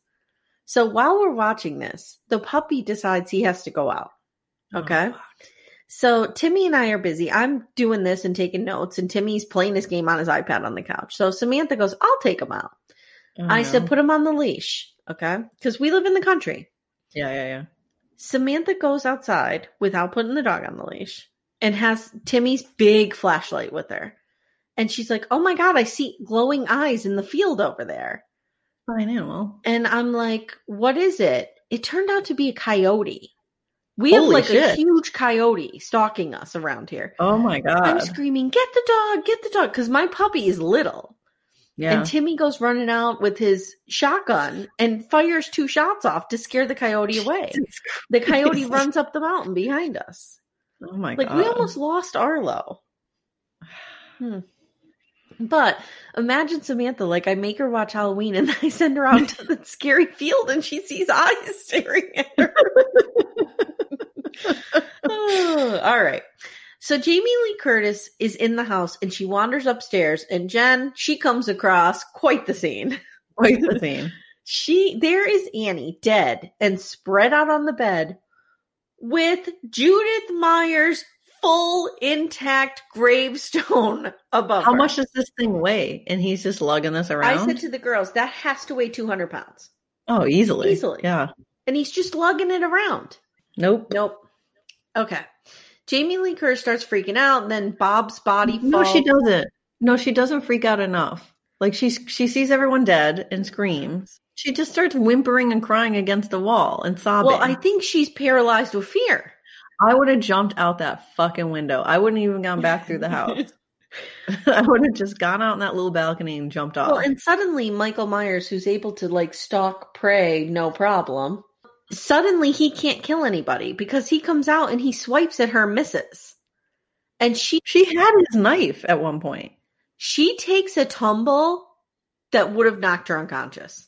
So while we're watching this, the puppy decides he has to go out. Oh, Okay. So Timmy and I are busy. I'm doing this and taking notes, and Timmy's playing this game on his iPad on the couch. So Samantha goes, I'll take him out. Oh, I said, put him on the leash. Okay. Because we live in the country. "Yeah, yeah, yeah." Samantha goes outside without putting the dog on the leash and has Timmy's big flashlight with her. And she's like, Oh my God, I see glowing eyes in the field over there. Fine animal. And I'm like, what is it? it turned out to be a coyote. We have Holy like a huge coyote stalking us around here. Oh my god. I'm screaming, "Get the dog! Get the dog!" Because my puppy is little, Yeah. and Timmy goes running out with his shotgun and fires two shots off to scare the coyote away. The coyote runs up the mountain behind us. oh my Like god. Like we almost lost Arlo. Hmm. But imagine Samantha, like I make her watch Halloween and I send her out to the scary field and she sees eyes staring at her. Oh, all right. So Jamie Lee Curtis is in the house and she wanders upstairs and Jen, she comes across quite the scene. Quite the scene. She there is Annie dead and spread out on the bed with Judith Myers full intact gravestone above How her. much does this thing weigh? And he's just lugging this around. I said to the girls, that has to weigh 200 pounds. oh, easily. Easily. Yeah. And he's just lugging it around. Nope. Nope. Okay. Jamie Lee Curtis starts freaking out, and then Bob's body No, falls. she doesn't. No, she doesn't freak out enough. Like she's she sees everyone dead and screams. She just starts whimpering and crying against the wall and sobbing. Well, I think she's paralyzed with fear. I would have jumped out that fucking window. I wouldn't even gone back through the house. I would have just gone out on that little balcony and jumped off. Well, and suddenly Michael Myers, who's able to like stalk prey, no problem. Suddenly he can't kill anybody because he comes out and he swipes at her, misses, and she she had his knife at one point. she takes a tumble that would have knocked her unconscious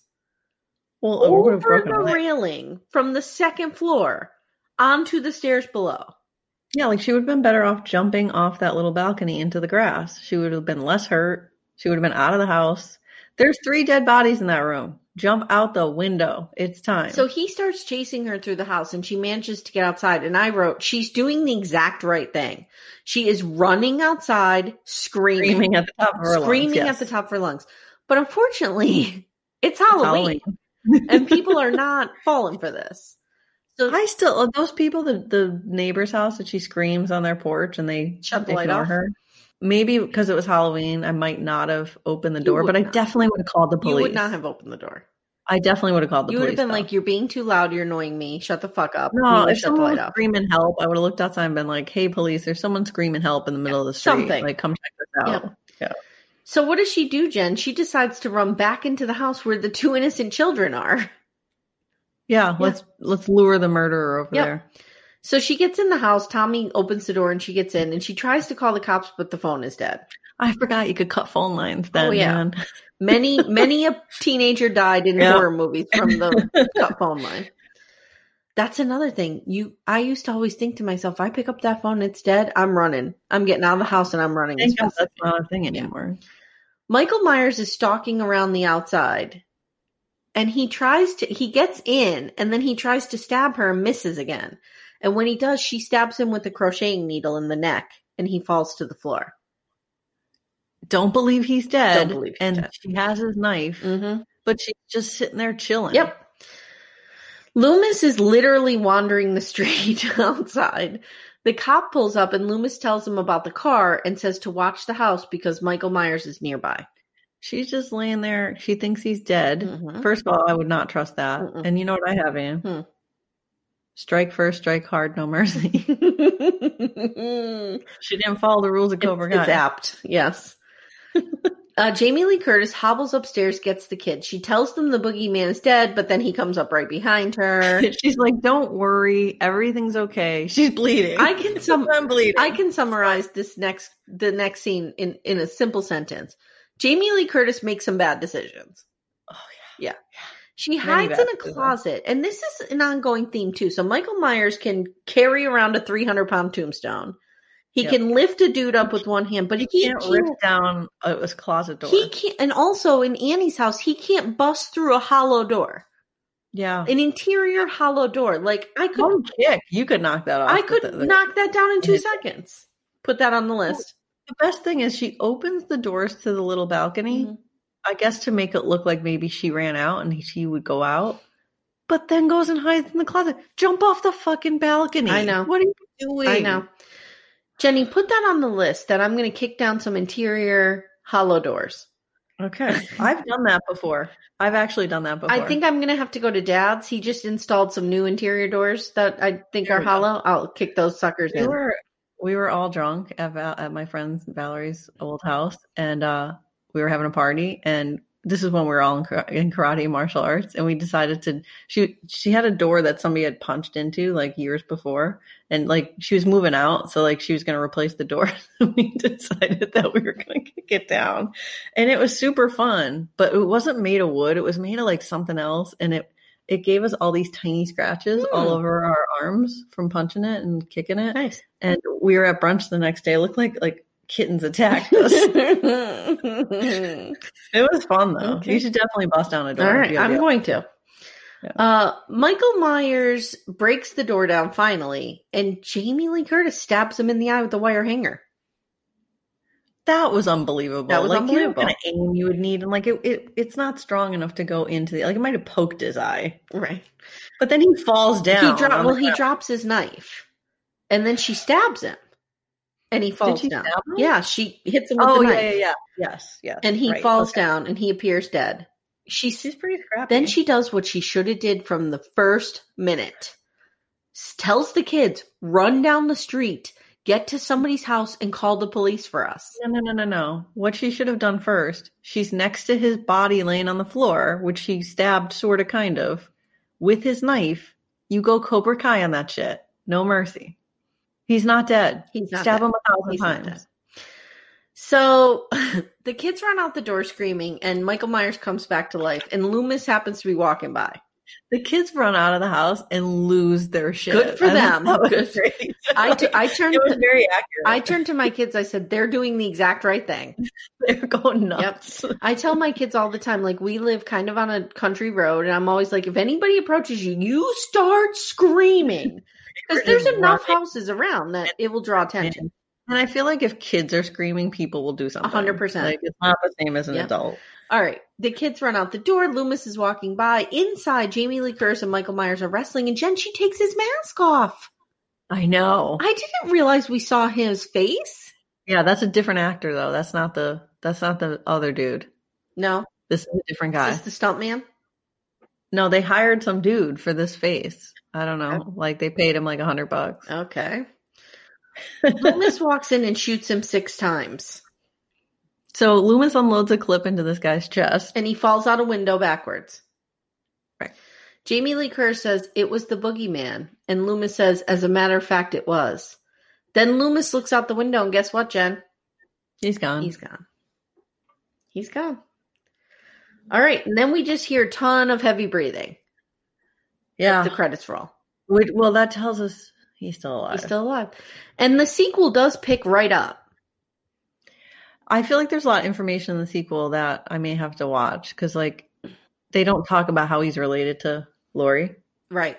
Well, it would have over broken the railing from the second floor onto the stairs below. Yeah, like she would have been better off jumping off that little balcony into the grass. She would have been less hurt. She would have been out of the house. There's three dead bodies in that room. Jump out the window. It's time. So he starts chasing her through the house and she manages to get outside. And I wrote, she's doing the exact right thing. She is running outside, screaming, screaming at the top of her lungs, screaming yes. at the top of her lungs. But unfortunately, it's It's Halloween, and people are not falling for this. So I still uh, those people, the the neighbor's house that she screams on their porch and they Shut the light off? her. Maybe because it was Halloween, I might not have opened the door, but I definitely would have called the police. you would not have opened the door. I definitely would have called the police. You would have been though. like, "You're being too loud. You're annoying me. Shut the fuck up." No, if someone was screaming help, I would have looked outside and been like, "Hey, police! There's someone screaming help in the middle of the street. something. Like, come check this out." Yeah. So what does she do, Jen? She decides to run back into the house where the two innocent children are. Yeah, let's let's lure the murderer over Yep. there. So she gets in the house. Tommy opens the door and she gets in and she tries to call the cops, but the phone is dead. I forgot you could cut phone lines then. Oh, yeah. man. Many, many a teenager died in Yeah. horror movies from the cut phone line. That's another thing. You, I used to always think to myself, if I pick up that phone, it's dead. I'm running. I'm getting out of the house and I'm running. as Thank God fast as that's not a thing anymore. Michael Myers is stalking around the outside and he tries to, he gets in and then he tries to stab her and misses again. And when he does, she stabs him with a crocheting needle in the neck and he falls to the floor. Don't believe he's dead. Don't believe he's and dead. she has his knife, Mm-hmm. but she's just sitting there chilling. Yep. Loomis is literally wandering the street outside. The cop pulls up and Loomis tells him about the car and says to watch the house because Michael Myers is nearby. She's just laying there. She thinks he's dead. Mhm. First of all, I would not trust that. Mm-mm. And you know what I have, Anne? Hmm. Strike first, strike hard, no mercy. she didn't follow the rules of Cobra It's, it's apt, yes. uh, Jamie Lee Curtis hobbles upstairs, gets the kid. She tells them the boogeyman is dead, but then he comes up right behind her. She's like, "Don't worry, everything's okay." She's bleeding. I can sum- I'm bleeding. I can summarize this next the next scene in in a simple sentence. Jamie Lee Curtis makes some bad decisions. Oh Yeah. Yeah. She hides in a closet, and this is an ongoing theme too. So Michael Myers can carry around a 300 pound tombstone. He Yep. can lift a dude up with one hand, but You he can't rip down a, closet door. He can't, and also in Annie's house, he can't bust through a hollow door, yeah. an interior hollow door. Like I could, One kick, you could knock that off. I could the- the- knock that down in two seconds. Put that on the list. The best thing is she opens the doors to the little balcony. Mhm. I guess to make it look like maybe she ran out and she would go out, but then goes and hides in the closet. Jump off the fucking balcony! I know. What are you doing? I know. Jenny, put that on the list that I'm going to kick down some interior hollow doors. Okay. I've done that before. I've actually done that before. I think I'm gonna have to go to Dad's. He just installed some new interior doors that I think There are go. hollow. I'll kick those suckers in. were we were all drunk at Val- at my friend Valerie's old house, and uh, we were having a party. And this is when we were all in, in karate martial arts, and we decided to. She she had a door that somebody had punched into like years before, and like she was moving out, so like she was going to replace the door. we decided that we were going to kick it down, and it was super fun. But it wasn't made of wood; it was made of like something else, and it. It gave us all these tiny scratches all Hmm. over our arms from punching it and kicking it Nice. and we were at brunch the next day. It looked like like kittens attacked us. it was fun though. Okay. You should definitely bust down a door. All right, I'm the- going to. Yeah. Uh, Michael Myers breaks the door down finally, and Jamie Lee Curtis stabs him in the eye with a wire hanger. That was unbelievable. That was like you know unbelievable. kind of aim you would need, and like it, it, it's not strong enough to go into the like it might have poked his eye, Right. but then he falls down. he dro- well, he ground. drops his knife, and then she stabs him, and he falls down. Yeah, she hits him with Oh the yeah, knife, yeah, yeah, yes, yes. and he right, falls okay. down, and he appears dead. She She's pretty scrappy. Then she does what she should have did from the first minute. Tells the kids, run down the street, get to somebody's house and call the police for us. No, no, no, no, no. What she should have done first, she's next to his body laying on the floor, which she stabbed sort of kind of with his knife. You go Cobra Kai on that shit. No mercy. He's not dead. He's not Stab dead. him a thousand He's times. So the kids run out the door screaming, and Michael Myers comes back to life, and Loomis happens to be walking by. The kids run out of the house and lose their shit. Good for I them. Good. great. I, t- I turned to, very accurate. I turned to my kids. I said, "They're doing the exact right thing." They're going nuts. I tell my kids all the time, like we live kind of on a country road, and I'm always like, if anybody approaches you, you start screaming because there's enough houses around that it will draw attention. And I feel like if kids are screaming, people will do something. hundred percent. Like it's not the same as an Yeah. adult. All right, the kids run out the door. Loomis is walking by. Inside, Jamie Lee Curtis and Michael Myers are wrestling, and Jen she takes his mask off. I know. I didn't realize we saw his face. Yeah, that's a different actor though. That's not the that's not the other dude. No, This is a different is guy. this the stunt man? No, they hired some dude for this face. I don't know. Like they paid him like a hundred bucks. Okay. Loomis walks in and shoots him six times, So Loomis unloads a clip into this guy's chest. and he falls out a window backwards. Right. Jamie Lee Curtis says it was the boogeyman, and Loomis says, as a matter of fact, it was. Then Loomis looks out the window, and guess what, Jen? He's gone. He's gone. He's gone. All right, and then we just hear a ton of heavy breathing. yeah. The credits roll. Well, that tells us he's still alive. He's still alive, and the sequel does pick right up. I feel like there's a lot of information in the sequel that I may have to watch because, like, they don't talk about how he's related to Laurie. Right,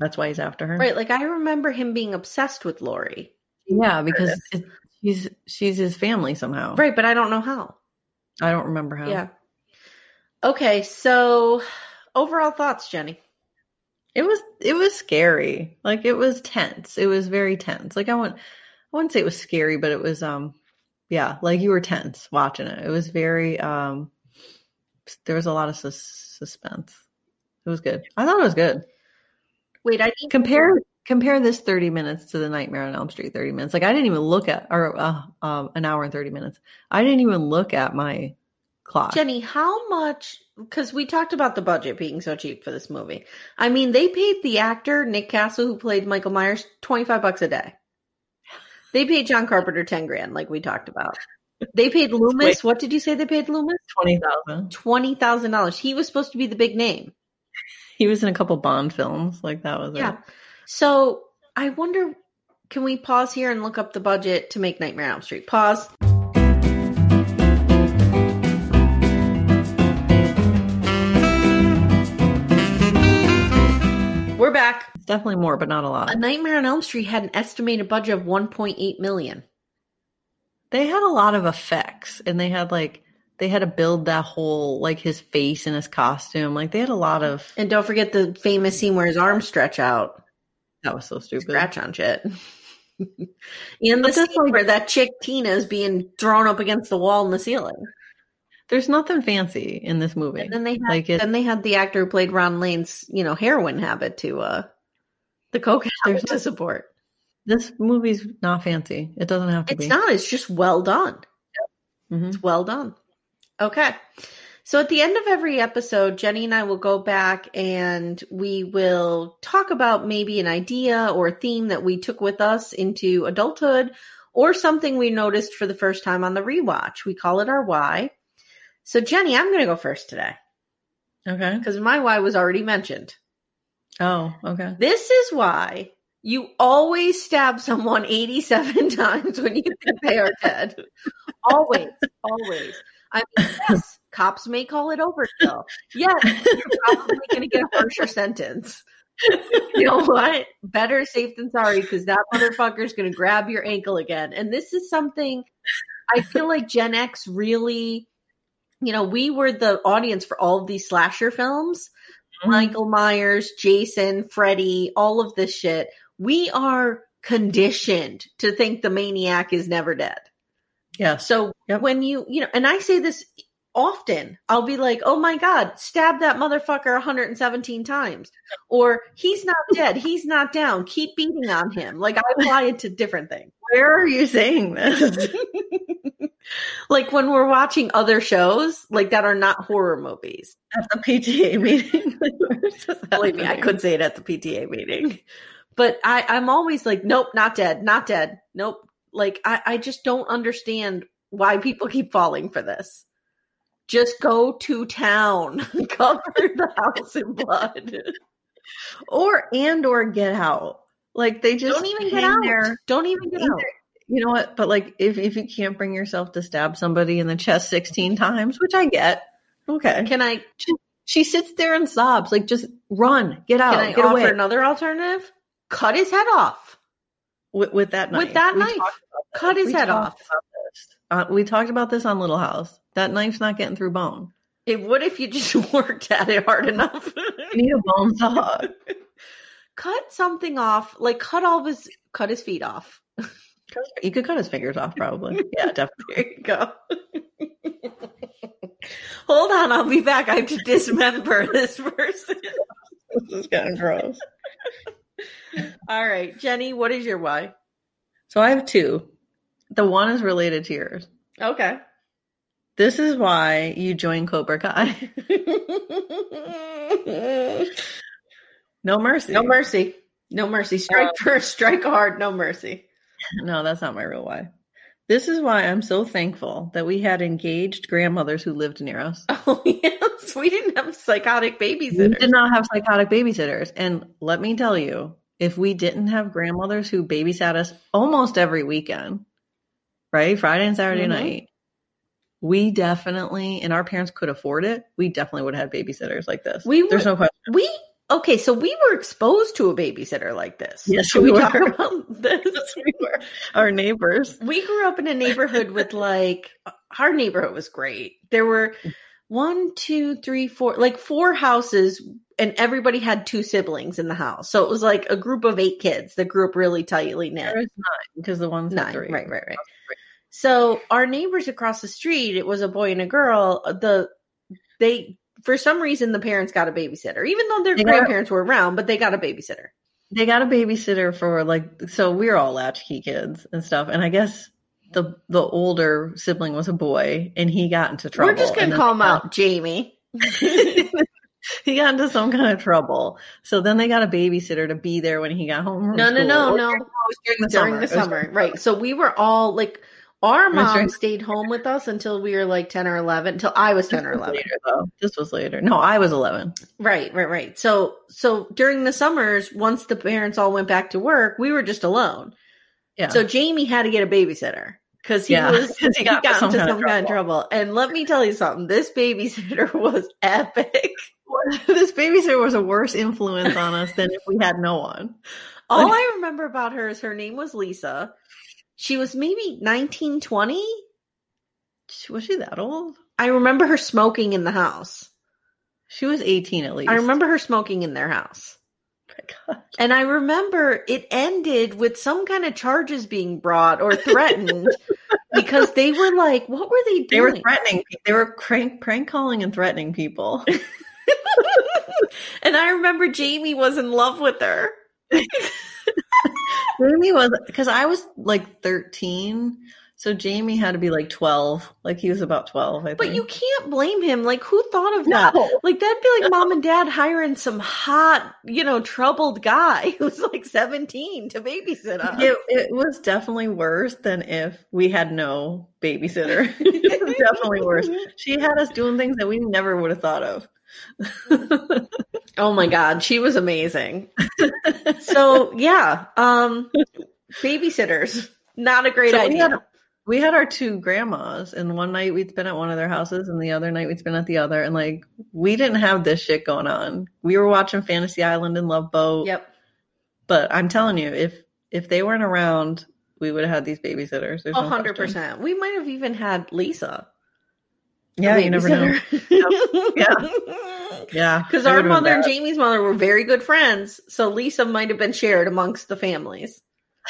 That's why he's after her. right. Like I remember him being obsessed with Laurie. Yeah, because it, she's she's his family somehow. Right, but I don't know how. I don't remember how. Yeah. Okay, so overall thoughts, Jenny. It was it was scary. Like it was tense. It was very tense. Like I wouldn't I wouldn't say it was scary, but it was um yeah, like you were tense watching it. It was very um there was a lot of sus- suspense. It was good. I thought it was good. Wait, I Compare compare this 30 minutes to the Nightmare on Elm Street 30 minutes. Like I didn't even look at or uh, um an hour and 30 minutes. I didn't even look at my clock. Jenny, how much? Because we talked about the budget being so cheap for this movie. I mean, they paid the actor Nick Castle, who played Michael Myers, twenty five bucks a day. They paid John Carpenter ten grand, like we talked about. They paid Loomis. Wait. What did you say they paid Loomis? 20,000. Twenty thousand dollars. He was supposed to be the big name. He was in a couple Bond films. Like that was Yeah. it. So I wonder, can we pause here and look up the budget to make Nightmare on Elm Street? Pause. We're back. Definitely more, but not a lot. A Nightmare on Elm Street had an estimated budget of 1.8 million. they had a lot of effects and they had like they had to build that whole like his face and his costume like they had a lot of And don't forget the famous scene where his arms stretch out, that was so stupid scratch on shit. and the scene like- where that chick Tina is being thrown up against the wall in the ceiling. There's nothing fancy in this movie. And then they had, like it, then they had the actor who played Ron Lane's, you know, heroin habit to uh the habit to support. this movie's not fancy. It doesn't have to It's be. It's not, it's just well done. Mhm. It's well done. Okay. So at the end of every episode, Jenny and I will go back and we will talk about maybe an idea or a theme that we took with us into adulthood or something we noticed for the first time on the rewatch. We call it our why. So Jenny, I'm going to go first today Okay. because my why was already mentioned. Oh, okay. This is why you always stab someone 87 times when you think they are dead. always, always. I mean, yes, cops may call it overkill. Yes, you're probably going to get a harsher sentence. You know what? Better safe than sorry because that motherfucker's going to grab your ankle again. And this is something I feel like Gen X really, you know, we were the audience for all of these slasher films. Mm-hmm. Michael Myers, Jason, Freddy, all of this shit. We are conditioned to think the maniac is never dead. Yeah. So Yep. when you, you know, and I say this often, I'll be like, oh my God, stab that motherfucker 117 times. Or he's not dead. He's not down. Keep beating on him. Like I apply it to different things. Where are you saying this? like when we're watching other shows, like that are not horror movies. At the PTA meeting. Believe me, I could say it at the PTA meeting. But I, I'm always like, nope, not dead, not dead. Nope. Like I, I just don't understand why people keep falling for this. Just go to town. Cover the house in blood. or and or get out. Like they just Don't even get out. there. Don't even get Either- out. You know what? But like if if you can't bring yourself to stab somebody in the chest 16 times, which I get. Okay. Can I she sits there and sobs. Like just run. Get out. can I get offer away. another alternative? Cut his head off. with, with that knife. With that We knife. talked about this. Cut his We head off. Uh, we talked about this on Little House. That knife's not getting through bone. It would if you just worked at it hard enough. You need a bone saw. cut something off, like cut all of his cut his feet off. You could cut his fingers off, probably. Yeah, definitely. There you go. Hold on, I'll be back. I have to dismember this person. This is getting gross. All right, Jenny, what is your why? So I have two. The one is related to yours. Okay. This is why you join Cobra Kai. No mercy. no mercy. No mercy. Strike first, strike hard, no mercy. No, that's not my real why. This is why I'm so thankful that we had engaged grandmothers who lived near us. Oh yes, we didn't have psychotic We babysitters. did not have psychotic babysitters. And let me tell you, if we didn't have grandmothers who babysat us almost every weekend, right? Friday and Saturday Mhm. night, we definitely, and our parents could afford it, we definitely would have had babysitters like this. We There's were- no question. We okay, so we were exposed to a babysitter like this. Yes, Should we we were. talk about this? we were our neighbors. we grew up in a neighborhood with like our neighborhood was great. There were one, two, three, four, like four houses, and everybody had two siblings in the house. So it was like a group of eight kids that grew up really tightly knit. There was nine because the ones Nine, three. right, right, right. So our neighbors across the street, it was a boy and a girl. The they for some reason the parents got a babysitter, even though their They got- grandparents were around, but they got a babysitter. They got a babysitter for like so we're all latchkey kids and stuff. And I guess the the older sibling was a boy and he got into trouble. We're just gonna call him out, Jamie. he got into some kind of trouble. So then they got a babysitter to be there when he got home. From No, no, no, Or no. During, during the during summer. the summer, right? So we were all like, our mom stayed home with us until we were like ten or eleven, until I was This ten or eleven. later though. This was later. No, I was eleven. Right, right, right. So, so during the summers, once the parents all went back to work, we were just alone. Yeah. So Jamie had to get a babysitter because he Yeah, was he he got, got some into kind of some kind of trouble. And let me tell you something, this babysitter was epic. this babysitter was a worse influence on us than if we had no one. All I remember about her is her name was Lisa. She was maybe nineteen twenty. Was she that old? I remember her smoking in the house. She was eighteen at least. I remember her smoking in their house. my God. And I remember it ended with some kind of charges being brought or threatened because they were like, what were they doing? They were threatening. They were crank, prank calling and threatening people. and I remember Jamie was in love with her. Jamie was because I was like 13. So Jamie had to be like 12. Like he was about 12, I think. But you can't blame him. Like who thought of that? No. Like that'd be like mom and dad hiring some hot, you know, troubled guy who's like 17 to babysit us. It, it was definitely worse than if we had no babysitter. it was definitely worse. She had us doing things that we never would have thought of. Oh my god, she was amazing. so yeah, um babysitters. Not a great So we idea. had, we had our two grandmas, and one night we'd spend at one of their houses, and the other night we'd spend at the other. And like, we didn't have this shit going on. We were watching Fantasy Island and Love Boat. yep. But I'm telling you, if if they weren't around, we would have had these babysitters. A hundred percent. We might have even had Lisa. Yeah, you never know. Yeah. Yeah, Because our mother and. Jamie's mother were very good friends, so Lisa might have been shared amongst the families.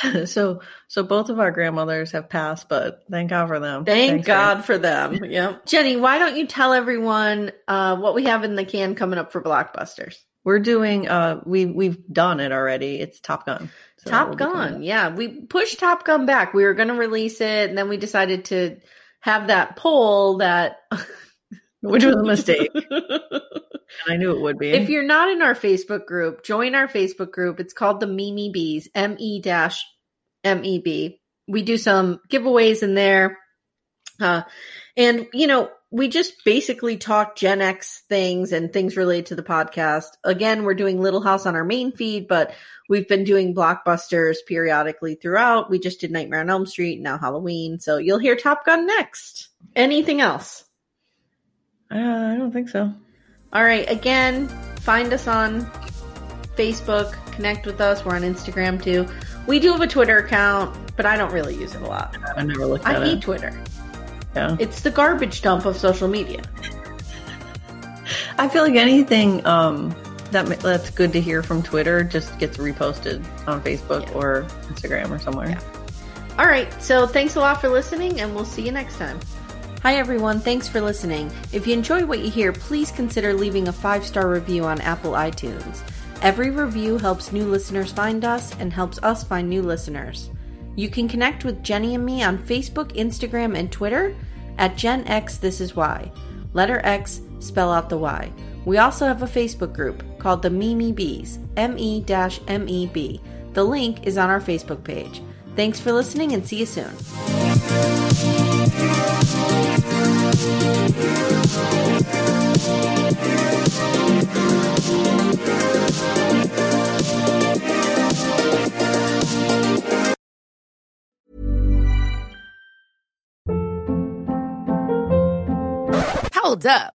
so so both of our grandmothers have passed, but thank God for them. Thank Thanks, God for them. Yep. Jenny, why don't you tell everyone uh, what we have in the can coming up for blockbusters? We're doing. Uh, we we've done it already. It's Top Gun. So Top we'll be doing Gun. Yeah, we pushed Top Gun back. We were going to release it, and then we decided to have that poll that. which was a mistake. I knew it would be. if you're not in our Facebook group, join our Facebook group. It's called the Mimi Bees, M E dash M E B. We do some giveaways in there. Uh, and, you know, we just basically talk Gen X things and things related to the podcast. Again, we're doing Little House on our main feed, but we've been doing blockbusters periodically throughout. We just did Nightmare on Elm Street, now Halloween. So you'll hear Top Gun next. Anything else? uh, I don't think so. All right. Again, find us on Facebook, connect with us. We're on Instagram too. We do have a Twitter account, but I don't really use it a lot. I never looked I at hate it. Twitter. Yeah. It's the garbage dump of social media. I feel like anything um, that that's good to hear from Twitter just gets reposted on Facebook Yeah. or Instagram or somewhere. Yeah. All right. So thanks a lot for listening, and we'll see you next time. Hi, everyone. Thanks for listening. If you enjoy what you hear, please consider leaving a five star review on Apple iTunes. Every review helps new listeners find us and helps us find new listeners. You can connect with Jenny and me on Facebook, Instagram, and Twitter at Gen X This Is Why. Letter X, spell out the Y. We also have a Facebook group called the Mimi Bees, M E M E B. The link is on our Facebook page. Thanks for listening and see you soon. Hold up.